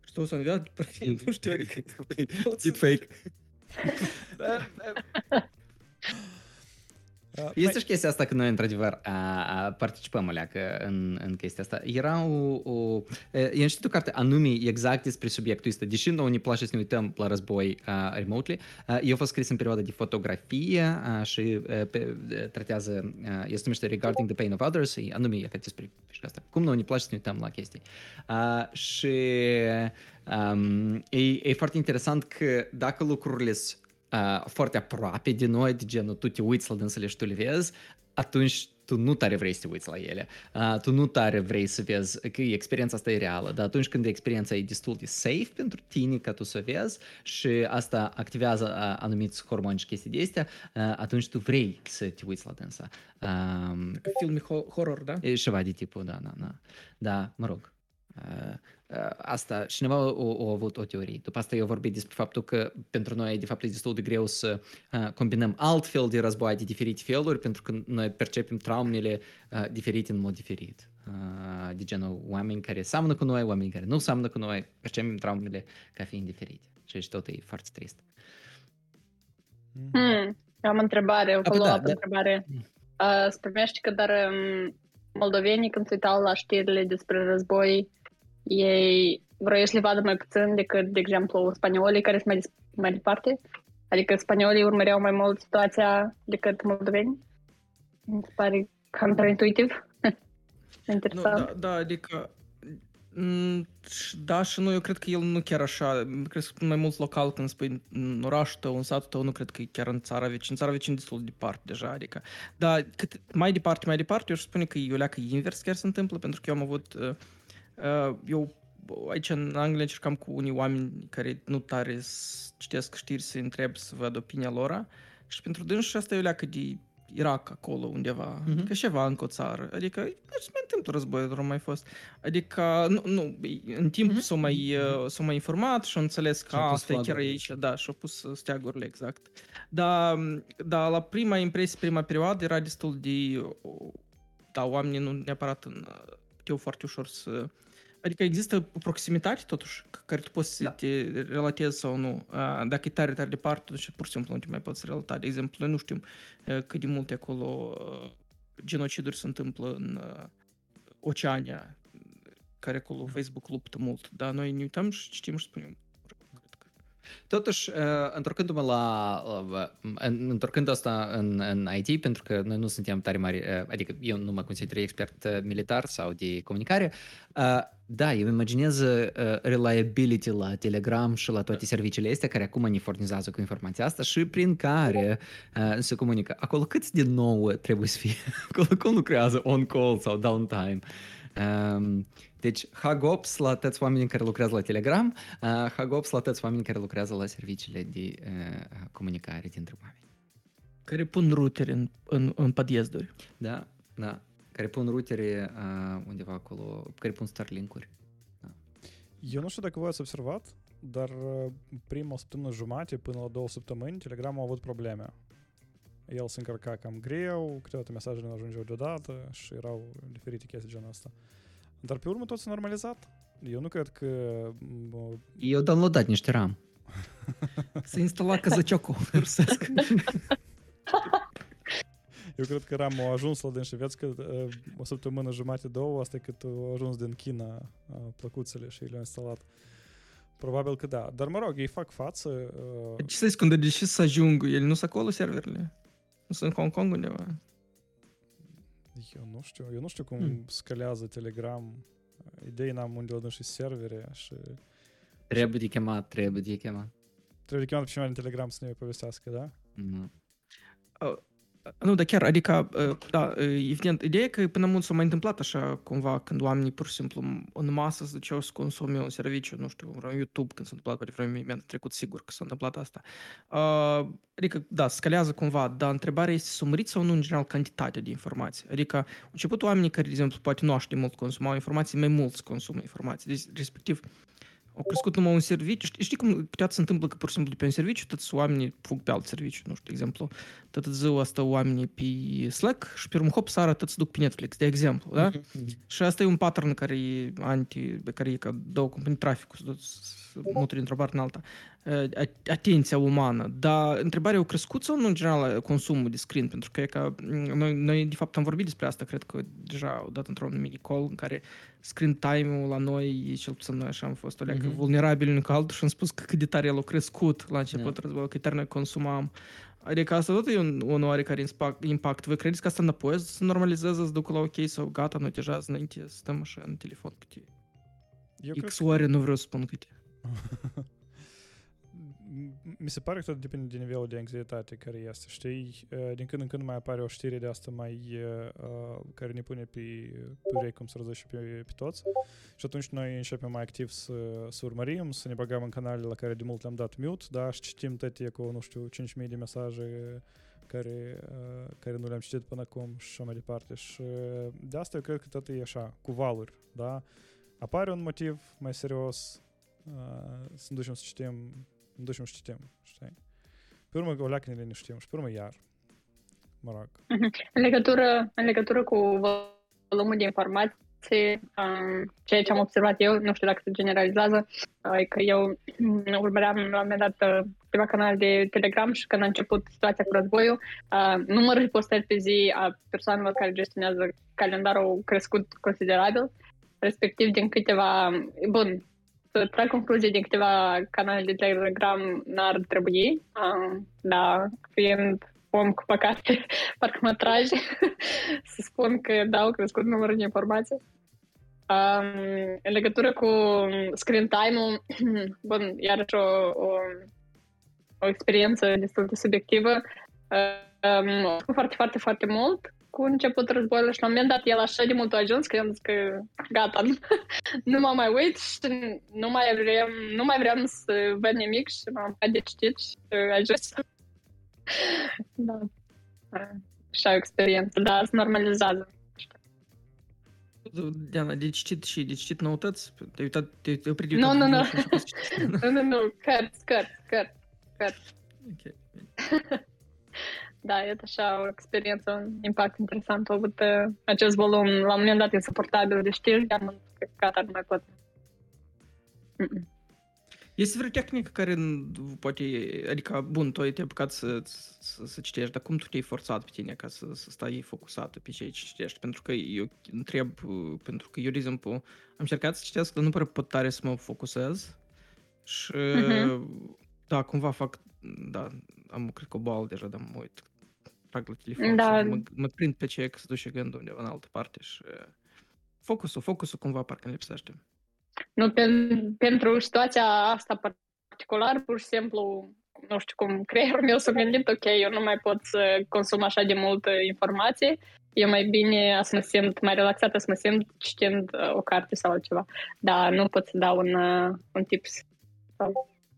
Hristos a înviat, nu știu, adică... Deepfake. Uh, Este și chestia asta că noi, într-adevăr, a, a, participăm aleacă în, în chestia asta. Era o... o e, eu știu o carte anume exact despre subiectul ăsta. Deși nouă ne place să ne uităm la război a, remotely, a, eu a fost scris în perioada de fotografie a, și a, pe, a, tratează, a, este numește Regarding the Pain of Others, e anume e despre și asta. Cum nouă ne place să ne uităm la chestii. A, și um, e, e foarte interesant că dacă lucrurile sunt uh, foarte aproape de noi, de genul tu te uiți la dânsele și tu le vezi, atunci tu nu tare vrei să te uiți la ele. Uh, tu nu tare vrei să vezi că experiența asta e reală, dar atunci când experiența e destul de safe pentru tine ca tu să vezi și asta activează uh, anumiți hormoni și chestii de astea, uh, atunci tu vrei să te uiți la dânsa. Um, Filme ho- horror, da? E ceva de tipul, da, da, da. Da, mă rog. Uh, uh, asta, cineva a, a avut o teorie. După asta eu vorbit despre faptul că pentru noi, de fapt, e destul de greu să uh, combinăm altfel de război de diferite feluri, pentru că noi percepem traumele uh, diferite în mod diferit. Uh, de genul oameni care seamănă cu noi, oameni care nu seamănă cu noi, percepem traumele ca fiind diferite. Și aici tot e foarte trist. Mhm. Hmm, eu am o întrebare, o păi da, follow-up da. întrebare. Uh, îți primești că dar um, moldovenii când se uitau la știrile despre război, ei vreau să le vadă mai puțin decât, de exemplu, spaniolii care sunt mai, dis- mai departe? Adică spaniolii urmăreau mai mult situația decât moldovenii? Mi se pare contraintuitiv. *laughs* Nu, Interesant. da, da, adică mm, și- da și nu, eu cred că el nu chiar așa, cred că mai mult local când spui în orașul tău, în satul tău, nu cred că e chiar în țara vecin, în țara vecin destul de departe deja, adică, da, cât mai departe, mai departe, eu aș spune că e o leacă invers chiar se întâmplă, pentru că eu am avut, uh, uh, eu aici în Anglia încercam cu unii oameni care nu tare să citesc știri, să întreb, să văd opinia lor și pentru dânsi asta e o leacă de Irak acolo undeva, Mhm. mm-hmm. că ceva încă o țară. Adică nu se mai întâmplă războiul, doar mai fost. Adică, nu, nu în timp Mhm. mm-hmm. s-au mai, uh, s-au mai informat și au înțeles că Și-au pus asta e chiar flagurile. aici, da, și au pus uh, steagurile, exact. Dar, da, la prima impresie, prima perioadă era destul de, uh, da, oamenii nu neapărat în, uh, puteau foarte ușor să Adică există o proximitate, totuși, c- care tu poți să Da. te relatezi sau nu. A, Dacă e tare, tare departe, atunci pur și simplu nu te mai poți relata. De exemplu, noi nu știm uh, cât de multe acolo uh, genociduri se întâmplă în uh, Oceania, care acolo Facebook luptă mult. Dar noi ne uităm și citim și spunem. Cred că- Totuși, uh, întorcându-mă la... uh, în- Întorcând asta în, în IT, pentru că noi nu suntem tare mari, uh, adică eu nu mă consider expert uh, militar sau de comunicare, uh, da, eu îmi imaginez uh, reliability la Telegram și la toate serviciile astea care acum ne furnizează cu informația asta și prin care uh, se comunică. Acolo cât de nou trebuie să fie? *laughs* Acolo cum lucrează on-call sau downtime? Um, deci, hagops la toți oamenii care lucrează la Telegram, uh, hagops la toți oamenii care lucrează la serviciile de uh, comunicare dintre oameni. Care pun rutere în, în, în podiezduri. Da, da. Care pun rutere uh, undeva acolo, care pun Starlink-uri. Eu nu știu dacă voi ați observat, dar uh, prima săptămână jumate până la două săptămâni Telegram a avut probleme. El se încărca cam greu, câteodată mesajele nu ajungeau deodată și erau diferite chestii genul ăsta. Dar pe urmă tot s-a normalizat. Eu nu cred că... Eu downloadat niște RAM. *laughs* S-a instalat căzăciocul rusesc. *laughs* Eu cred că RAM a ajuns la dânșii vieți că ă, o săptămână jumate, două, asta cât au ajuns din China plăcuțele și le-au instalat. Probabil că da. Dar mă rog, ei fac față. Ă, ce să-i scundă? De ce să ajung? El nu sunt acolo serverele? Nu sunt în Hong Kong undeva? Януштю. Януштюком mm. скаля за Telegram. Ідей нам он наші сервери. Аж... Э, треба дікема, треба дікема. Треба дікема, почему Telegram з нею пов'язки, да? Mm. Nu, dar chiar, adică, uh, da, uh, evident, ideea e că până mult s-a mai întâmplat așa cumva când oamenii pur și simplu în masă se duceau să consume un serviciu, nu știu, un YouTube când s-a întâmplat, poate vreo moment trecut sigur că s-a întâmplat asta. Uh, adică, da, scalează cumva, dar întrebarea este să măriți sau nu în general cantitatea de informații. Adică, au început oamenii care, de exemplu, poate nu așa de mult consumau informații, mai mulți consumă informații. Deci, respectiv, au crescut numai un serviciu. Știi, știi cum câteodată se întâmplă că pur și simplu de pe un serviciu toți oamenii fug pe alt serviciu, nu știu, de exemplu, tot ziua asta oamenii pe Slack și pe urmă, hop, sară, tot se duc pe Netflix, de exemplu, da? Și asta e un pattern care e anti, pe care e ca două companii traficul, să să muturi într-o parte în alta. Uh, a- Atenția umană. Dar întrebarea e, a crescut sau nu în general consumul de screen? Pentru că e ca, mm, noi, noi de fapt am vorbit despre asta, cred că deja odată într-un mini call în care screen time-ul la noi, cel puțin noi așa am fost o leacă Mhm. vulnerabil unul cu altul și am spus că cât de tare el a crescut la început Da. războiul, că tare noi consumam. Adică asta tot e un, un oarecare impact, impact. Voi credeți că asta înapoi se normalizează, se ducă la ok sau gata, noi deja înainte stăm așa în telefon câte Eu cred X ore, nu vreau să spun câte. *laughs* Mi se pare că tot depinde de nivelul de anxietate care este, știi? Uh, Din când în când mai apare o știre de asta mai uh, uh, care ne pune pe pe cum să răzăși pe, pe toți și atunci noi începem mai activ să, să urmărim, să ne băgăm în canalele la care de mult le-am dat mute, da, și citim toate cu, nu știu, 5.000 de mesaje care, uh, care nu le-am citit până acum și așa mai departe. Și uh, de asta eu cred că tot e așa, cu valuri, da? Apare un motiv mai serios, uh, să ne ducem să citim, ne ducem să citim, știi? Pe urmă o leacă ne liniștim și pe urmă iar. Mă rog. În legătură, în legătură cu volumul de informații, um, ceea ce am observat eu, nu știu dacă se generalizează, uh, că eu mm, urmăream la un moment dat uh, câteva canale de Telegram și când a început situația cu războiul, uh, numărul de postări pe zi a persoanelor care gestionează calendarul au crescut considerabil, respectiv din câteva, bun, să trag concluzii din câteva canale de Telegram n-ar trebui, uh, dar fiind om cu păcate, *laughs* parcă mă trage *laughs* să spun că da, au crescut numărul de informații. Um, în legătură cu screen time-ul, *clears throat* bun, iarăși o, o, o experiență destul de subiectivă. Um, am făcut foarte, foarte, foarte mult cu început războiul și la un moment dat el așa de mult a ajuns că eu am zis că gata, *laughs* nu mă mai uit și nu mai vreau, nu mai vreau să văd nimic și m-am apucat de citit și a ajuns *laughs* da. Așa o experiență, da, se normalizează. Diana, de citit și de citit noutăți? Te-ai uitat, te-ai oprit de Nu, uitat nu, video nu. și ai început să citești? Nu, nu, nu, cărți, cărți, cărți, cărți. Ok. *laughs* Da, e așa o experiență, un impact interesant. Au avut uh, acest volum, la un moment dat, insuportabil de știri, dar nu, că gata, nu mai pot. Mm-mm. Este vreo tehnică care n- poate, adică, bun, tu ai te apucat să, să, să citești, dar cum tu te-ai forțat pe tine ca să, să stai focusată pe ceea ce citești? Pentru că eu întreb, uh, pentru că eu, de exemplu, am încercat să citesc, dar nu prea pot tare să mă focusez și, Mhm. da, cumva fac, da, am, cred că o boală deja, dar mă uit, trag la telefon Da. și mă, mă prind pe ce că se duce gândul undeva în altă parte și uh, focusul, focusul cumva parcă îmi lipsește. Nu, pen, pentru situația asta particular, pur și simplu, nu știu cum, creierul meu s-a gândit, ok, eu nu mai pot să consum așa de multă informație, e mai bine să mă simt mai relaxată, să mă simt citind uh, o carte sau altceva. Dar nu pot să dau un, uh, un tips.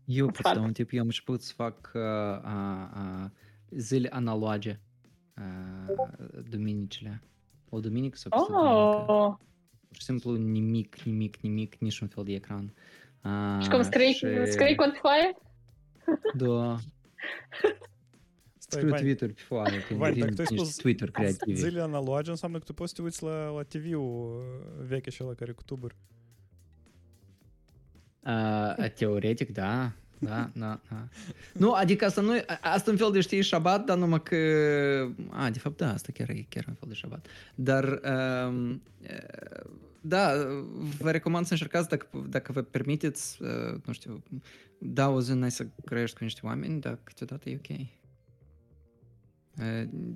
Eu pot să Sfat. dau un tip, eu am început să fac uh, uh, uh, zile analoge, uh, duminicile. O duminică sau peste duminică. Oh, Pur și simplu nimic, nimic, nimic, niciun fel de ecran. Uh, și cum scrii, scrii cont *laughs* pe foaie? Da, Stai, scriu Vani, Twitter pe foaie, când Vani, vin dacă tu ai niște spus Twitter creativi. zile analoge înseamnă că tu poți să te uiți la, la TV-ul uh, vechi și ăla care e cu tuburi. Uh, teoretic, da. Da, da, da. Nu, adică asta nu e, a- asta un fel de, știi, șabat, dar numai că... A, de fapt, da, asta chiar e chiar un fel de șabat. Dar um, uh, Da, vă recomand să încercați dacă, dacă vă permiteți, uh, nu știu, da, o zi n-ai să crești cu niște oameni, dar câteodată e ok. Uh,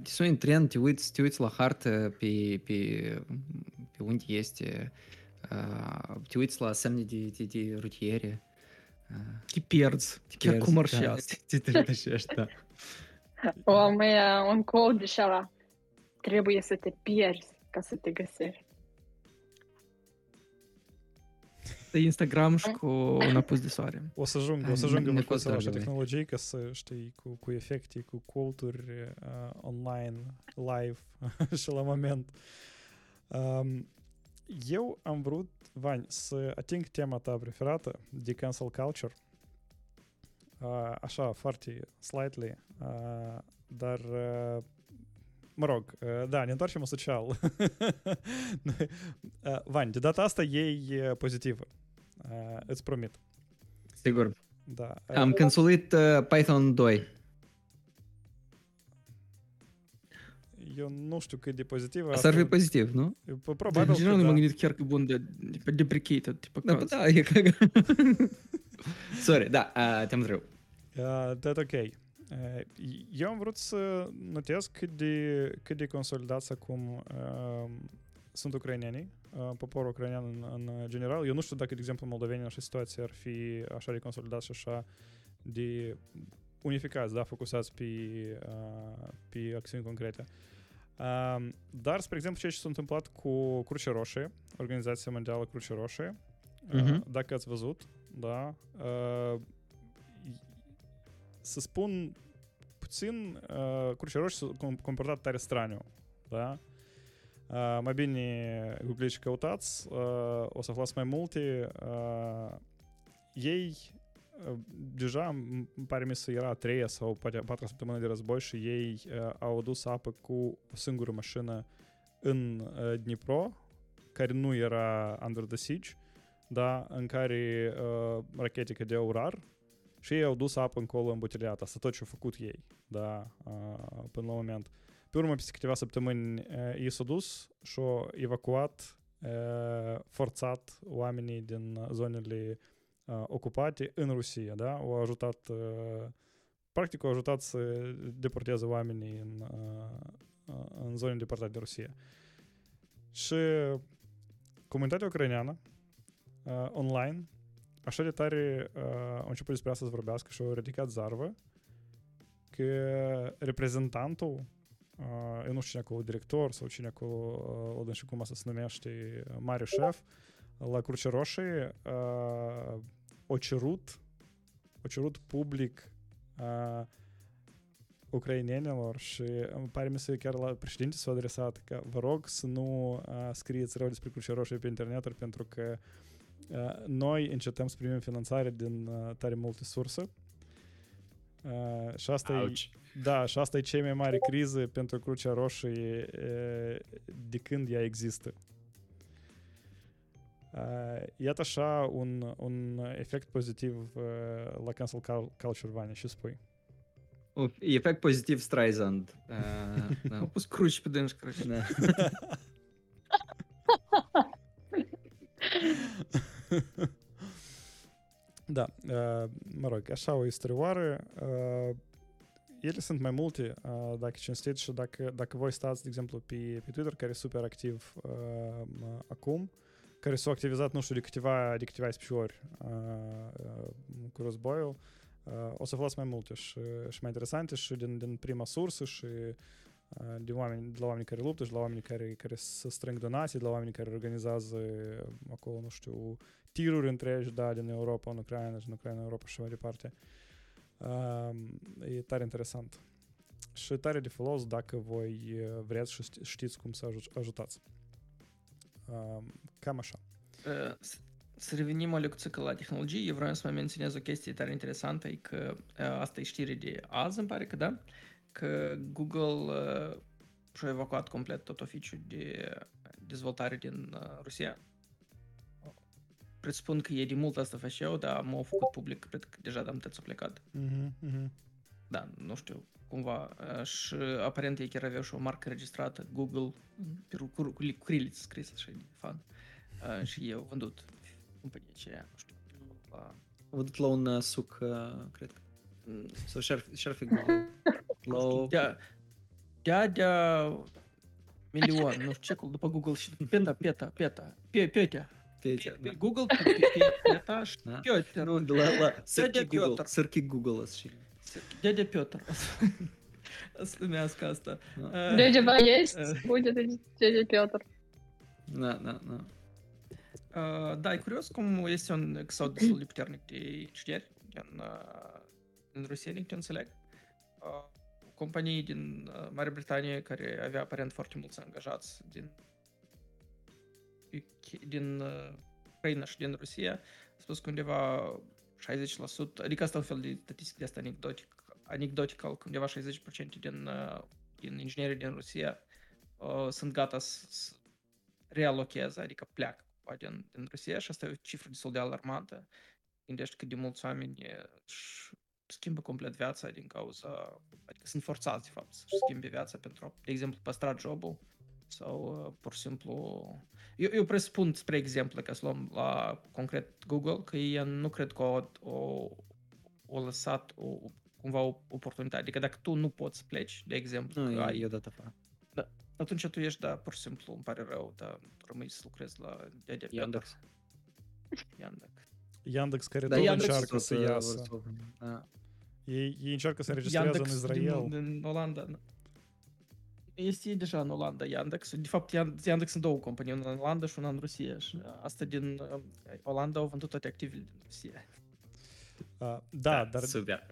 Te sui în tren, te uiți, te uiți la hartă pe, pe, pe unde este, uh, te uiți la semne de, de, de rutiere. Uh, Te pierzi, te chiar pierzi, cum da, marșează. Te trădășești, da. O, mea, un cod de așa. Trebuie să te pierzi ca să te găsești. De Instagram și cu un apus de soare. O să ajung, Hai, o să ne- ajung în ne cursul așa consideră, tehnologiei ca să știi cu, cu efecte, cu quote-uri uh, online, live *laughs* și la moment. Um, eu am vrut, Vani, să ating tema ta preferată de cancel culture. Uh, așa, foarte slightly, uh, dar uh, mă rog, uh, da, ne întoarcem în social. *laughs* uh, Vani, de data asta e uh, pozitivă. Uh, îți promit. Sigur. Da. Am consulit uh, Python 2. Eu nu știu cât de pozitiv. Asta ar fi pozitiv, nu? P- Dar, Probabil în că general, nu mă da. gândit chiar că bun de, de deprecated, tipo, Da, caz. da, e ca... Sorry, da, uh, te-am întrebat. Uh, That ok. Uh, Eu am vrut să notez cât de, cât de consolidați acum uh, sunt ucrainenii, uh, poporul ucrainean în, în general. Eu nu știu dacă, de exemplu, moldovenii în așa situație ar fi așa de consolidați și așa de unificați, da, focusați pe, uh, pe acțiuni concrete. Um, dar, spre exemplu, ceea ce s-a întâmplat cu Crucea Roșie, Organizația Mondială Cruce Roșie, uh, Mhm. dacă ați văzut, da, uh, să spun puțin, uh, Crucea Roșie s-a com- comportat tare straniu, da? Uh, mai bine googliți și căutați, uh, o să aflați mai multe. Uh, ei uh, deja îmi îmi pare mie să era a treia sau poate a patra săptămână de război și ei uh, au adus apă cu o singură mașină în uh, Dnipro, care nu era under the siege, da, în care uh, rachete cădeau rar și ei au dus apă încolo îmbuteliată. Asta tot ce au făcut ei, da, uh, până la moment. Pe urmă, peste câteva săptămâni, uh, ei s-au dus și au evacuat uh, forțat oamenii din zonele uh, ocupate în Rusia, da? Au ajutat, uh, practic au ajutat să deporteze oamenii în, uh, uh, în zone departate de Rusia. Și comunitatea ucraineană uh, online așa de tare uh, au început despre asta să vorbească și au ridicat zarvă că reprezentantul uh, eu nu știu cine acolo, director sau cine acolo, uh, o și cum asta se numește, mare șef, la Cruce Roșie, uh, o cerut, o cerut public uh, ucrainenilor și îmi pare mi să chiar la președinte s-a adresat că vă rog să nu uh, scrieți rău despre Cruce Roșie pe internet pentru că uh, noi încetăm să primim finanțare din uh, tare multe surse. Uh, și asta e, da, și asta e cea mai mare criză pentru Crucea Roșie uh, de când ea există. Uh, iată așa un, un efect pozitiv uh, la cancel cul- culture, Vania, și spui. O, efect pozitiv Streisand. Uh, Au da. pus cruci pe dânsi, cruci. da. da, uh, mă rog, așa o istorioară. Uh, ele sunt mai multe, uh, dacă cinstiți și dacă, dacă voi stați, de exemplu, pe, pe Twitter, care e super activ uh, acum, care s-au activizat, nu știu, de câteva, de câteva ori uh, uh, cu războiul, uh, o să aflați mai multe și, și mai interesante și din, din prima sursă și uh, de, oameni, de la oameni care luptă și de la oameni care, care să strâng donații, de la oameni care organizează acolo, nu știu, tiruri întregi, da, din Europa în Ucraina și din Ucraina în Europa și mai departe. Uh, e tare interesant. Și tare de folos dacă voi uh, vreți și ști- știți cum să aju- ajutați. Uh, cam așa. Uh, s- Să revenim o lecțică la tehnologie, eu vreau să mai menționez o chestie tare interesantă, e că uh, asta e știre de azi, îmi pare că da, că Google uh, și-a evacuat complet tot oficiul de dezvoltare din uh, Rusia. Presupun că ei de mult asta făceau, dar m-au făcut public, cred că deja de-am tăți plecat. Mm-hmm, mm-hmm. Da, nu știu, cumva. Și aparent ei chiar aveau și o marcă registrată, Google, cu, cu, cu criliți scris așa de fan. uh, și eu vândut compania aceea, nu știu, la... Văzut la un uh, suc, uh, cred că. Sau și-ar, și-ar fi Google. La o... Dea, Dea milion, nu știu ce, după Google și Peta, Peta, Peta, Pe- Petea. Petea, Pe- da. pe Google. Nu, de la, la Sărchi Dede Google. Sărchi Google Дядя Петр. *laughs* С двумя сказка. Ну. Э, дядя Ба э, есть, э. будет дядя Петр. Да, да, да. Да, и Курьевскому, если он ксод *clears throat* лептерник и чтер, Русеник, он селек. Компании один дин Марибритания, кари авиапарент фортимулс ангажац, дин один Украина, один Россия, спускундева Britanie care avea aparent foarte mulți angajați din UK, din uh, Ucraina și din Rusia, a spus că undeva 60%, adică asta e un fel de statistică de asta anecdotic, anecdotical, că undeva 60% din, uh, din inginerii din Rusia uh, sunt gata să, să realocheze, adică pleacă cumva din, din Rusia și asta e o cifră destul de alarmantă. Gândești cât de mulți oameni eh, își schimbă complet viața din cauza, adică sunt forțați de fapt să-și schimbe viața pentru a, de exemplu, păstra jobul sau uh, pur și simplu... Eu, eu presupun, spre exemplu, că să luăm la concret Google, că ei nu cred că o, o, o lăsat o, cumva o oportunitate. Adică dacă tu nu poți să pleci, de exemplu, Nu, că e, ai e dat afară. atunci tu ești, da, pur și simplu, îmi pare rău, dar rămâi să lucrezi la Dede Piotr. Yandex. Yandex. Yandex care Da, tot Yandex încearcă tot, să uh, iasă. vor să- Da. Ei, ei încearcă să înregistrează în Israel. Din, din Olanda. Nu? Este deja în Olanda Yandex. De fapt, Yan- Yandex sunt două companii, una în Olanda și una în Rusia. Și asta din uh, Olanda au vândut toate activele din Rusia. Uh, da, dar Super.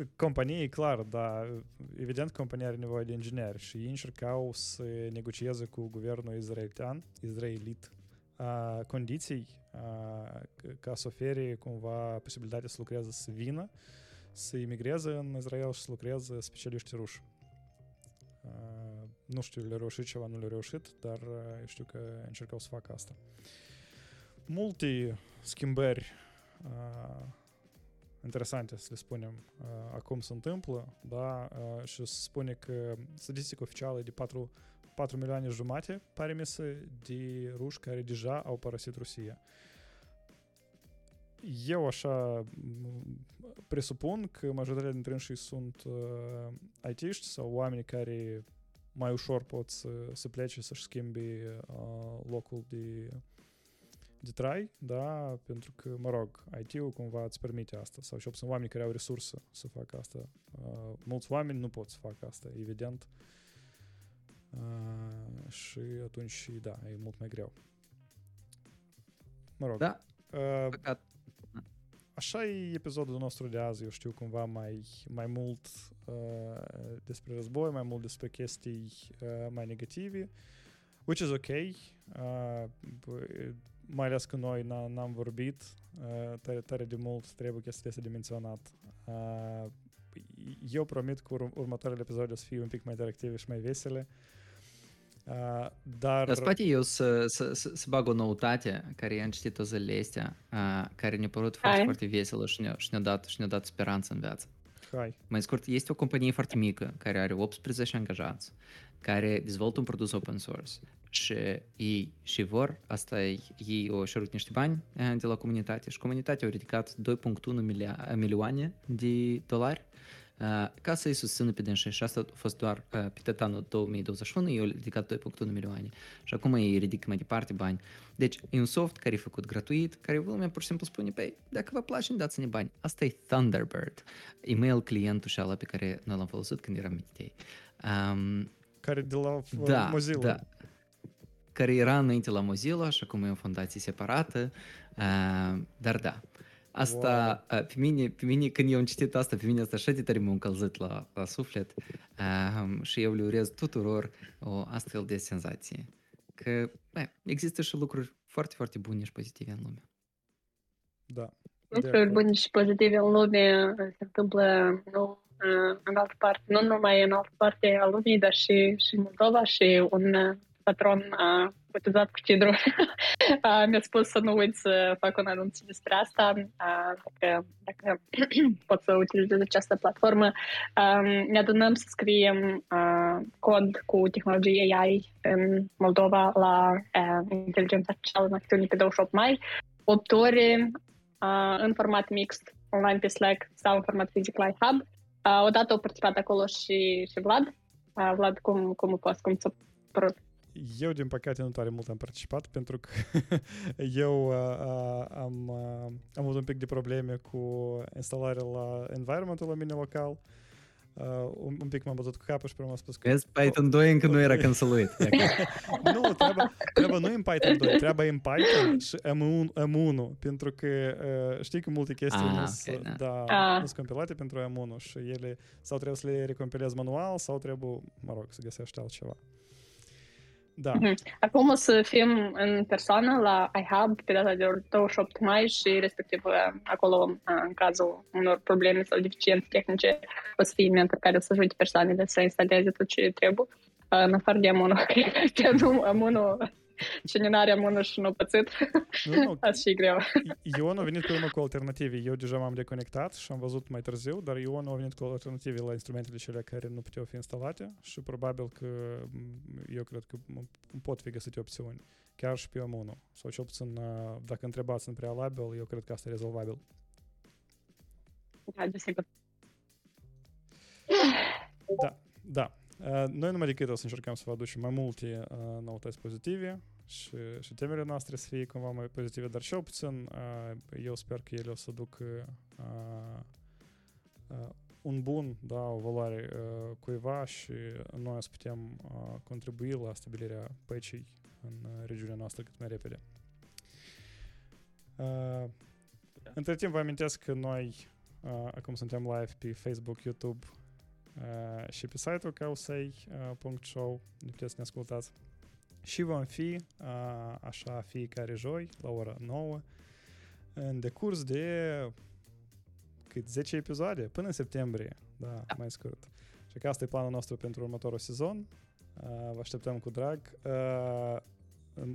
c- companie, clar, dar evident compania are nevoie de ingineri și ei încercau să negocieze cu guvernul israelian, israelit, uh, condiții uh, c- ca să ofere cumva posibilitatea să lucreze, să vină, să imigreze în Israel și să lucreze specialiști ruși. Uh, nu știu, le-a reușit ceva, nu le-a reușit, dar uh, eu știu că încercau să facă asta. Multe schimbări uh, interesante, să le spunem, uh, acum se întâmplă, da, uh, și se spune că statistica oficială e de 4, 4 milioane jumate, pare mi se, de ruși care deja au părăsit Rusia. Eu așa m, presupun că majoritatea dintre ei sunt uh, IT-ști sau oameni care mai ușor pot să, să plece să-și schimbe uh, locul de, de trai, da, pentru că, mă rog, IT-ul cumva îți permite asta, sau și sunt oameni care au resursă să facă asta. Uh, mulți oameni nu pot să facă asta, evident. Uh, și atunci, da, e mult mai greu. Mă rog. Da, Uh, păcat. Așa e episodul nostru de azi, eu știu cumva mai, mai mult uh, despre război, mai mult despre chestii uh, mai negative, which is ok, uh, b- mai ales că noi n- n-am vorbit uh, tare, tare de mult, trebuie chestia asta de menționat. Uh, eu promit că ur- următoarele episoade o să fie un pic mai interactive și mai vesele. Uh, dar... Dar spate eu să, să, să, să bag o noutate care am citit-o zilele astea, uh, care ne-a părut foarte, Hai. foarte veselă și ne-a, și ne-a, dat, și ne-a dat speranță în viață. Hai. Mai scurt, este o companie foarte mică care are 18 angajați, care dezvoltă un produs open source și ei și vor, asta e, ei au cerut niște bani eh, de la comunitate și comunitatea a ridicat 2.1 milia- milioane de dolari eh, ca să-i susțină pe dânsii și asta a fost doar eh, pe tot anul 2021, ei au ridicat 2.1 milioane și acum ei ridică mai departe bani. Deci e un soft care e făcut gratuit, care lumea pur și simplu spune, păi, dacă vă place, dați-ne bani. Asta e Thunderbird, email clientul și ala pe care noi l-am folosit când eram mititei. Um, Care de la uh, da, Mozilla. da. Care era înainte la Mozilla și acum e o fundație separată. Uh, dar da, asta, uh, pe, mine, pe mine, când eu am citit asta, pe mine asta așa de tare m-a încălzit la, la suflet uh, și eu le urez tuturor o astfel de senzație. Că bă, există și lucruri foarte, foarte bune și pozitive în lume. Da. De Lucruri acord. bune și pozitive în lume se întâmplă nu uh, în altă parte, nu numai în altă parte a lumii, dar și, și în Moldova și un uh, patron *laughs* *clears throat* a cotizat cu cidru. A, Mi-a spus să nu uit să fac un anunț despre asta, a, dacă, dacă pot să utilizez această platformă. A, Ne adunăm să scriem a, uh, cod cu tehnologii AI în Moldova la uh, inteligența artificială în acțiuni pe 28 mai. 8 ore uh, în format mixt, online pe Slack sau în format fizic la iHub. Uh, odată au participat acolo și, și Vlad. Uh, Vlad, cum, cum a fost? Cum ți-a părut? Eu, din păcate, nu tare mult am participat, pentru că *laughs* eu uh, uh, am, uh, am avut un pic de probleme cu instalarea la environmentul la mine local. Uh, un, un pic m-am bătut cu capul și până am spus că... Vezi, Python 2 încă nu era canceluit. *laughs* nu, treaba, treaba nu e în Python 2, treaba e în Python și M1, M1 pentru că uh, știi că multe chestii Ah, nu ok, sunt da. da, Ah. nu sunt compilate pentru M1 și ele sau trebuie să le recompilezi manual sau trebuie, mă rog, să găsești altceva. Da. Mhm. Acum o să fim în persoană la iHub pe data de 28 mai și respectiv uh, acolo uh, în cazul unor probleme sau deficiențe tehnice o să fie mentor care o să ajute persoanele să instaleze tot ce trebuie. Uh, În afară de Amuno, *laughs* cred că nu Amuno, cine n-are Amuno și nu pățit, Nu, nu, *laughs* asta și e greu. Ion a venit cu urmă cu alternative. Eu deja m-am deconectat și am văzut mai târziu, dar Ion a venit cu alternative la instrumentele cele care nu puteau fi instalate și probabil că m, eu cred că m- pot fi găsite opțiuni, chiar și pe Amuno. Sau ce puțin, uh, dacă întrebați în prealabil, eu cred că asta e rezolvabil. Da, desigur. Da, da. Uh, Noi numai decât o să încercăm să vă aducem mai multe uh, noutăți pozitive și, și temele noastre să fie cumva mai pozitive, dar cel puțin uh, eu sper că ele o să ducă uh, uh, un bun, da, o valoare uh, cuiva și noi o să putem uh, contribui la stabilirea păcii în uh, regiunea noastră cât mai repede. Uh, între timp vă amintesc că noi uh, acum suntem live pe Facebook, YouTube. uh, și pe site-ul causei.show, ne puteți să ne ascultați. Și vom fi uh, așa fiecare joi la ora 9 în decurs de cât 10 episoade până în septembrie, da, mai scurt. Și că asta e planul nostru pentru următorul sezon. Uh, vă așteptăm cu drag. Uh,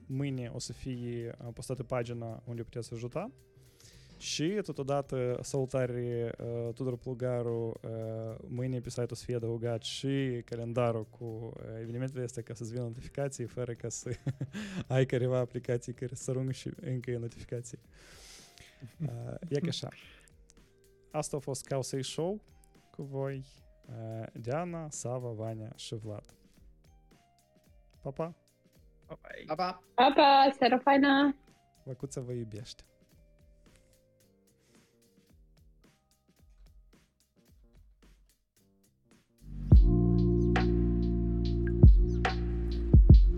mâine o să fie uh, postată pagina unde puteți ajuta. Și totodată salutare uh, Tudor Plugaru, uh, mâine pe site o să fie adăugat și calendarul cu uh, evenimentele astea ca să-ți vină notificații fără ca să ai careva aplicații care să arunc și încă notificații. Uh, e ca așa. Asta a fost Causei Show cu voi, uh, Diana, Sava, Vania și Vlad. Pa, pa! Bye-bye. Pa, pa! Pa, pa, seara faină! Văcuța vă iubește!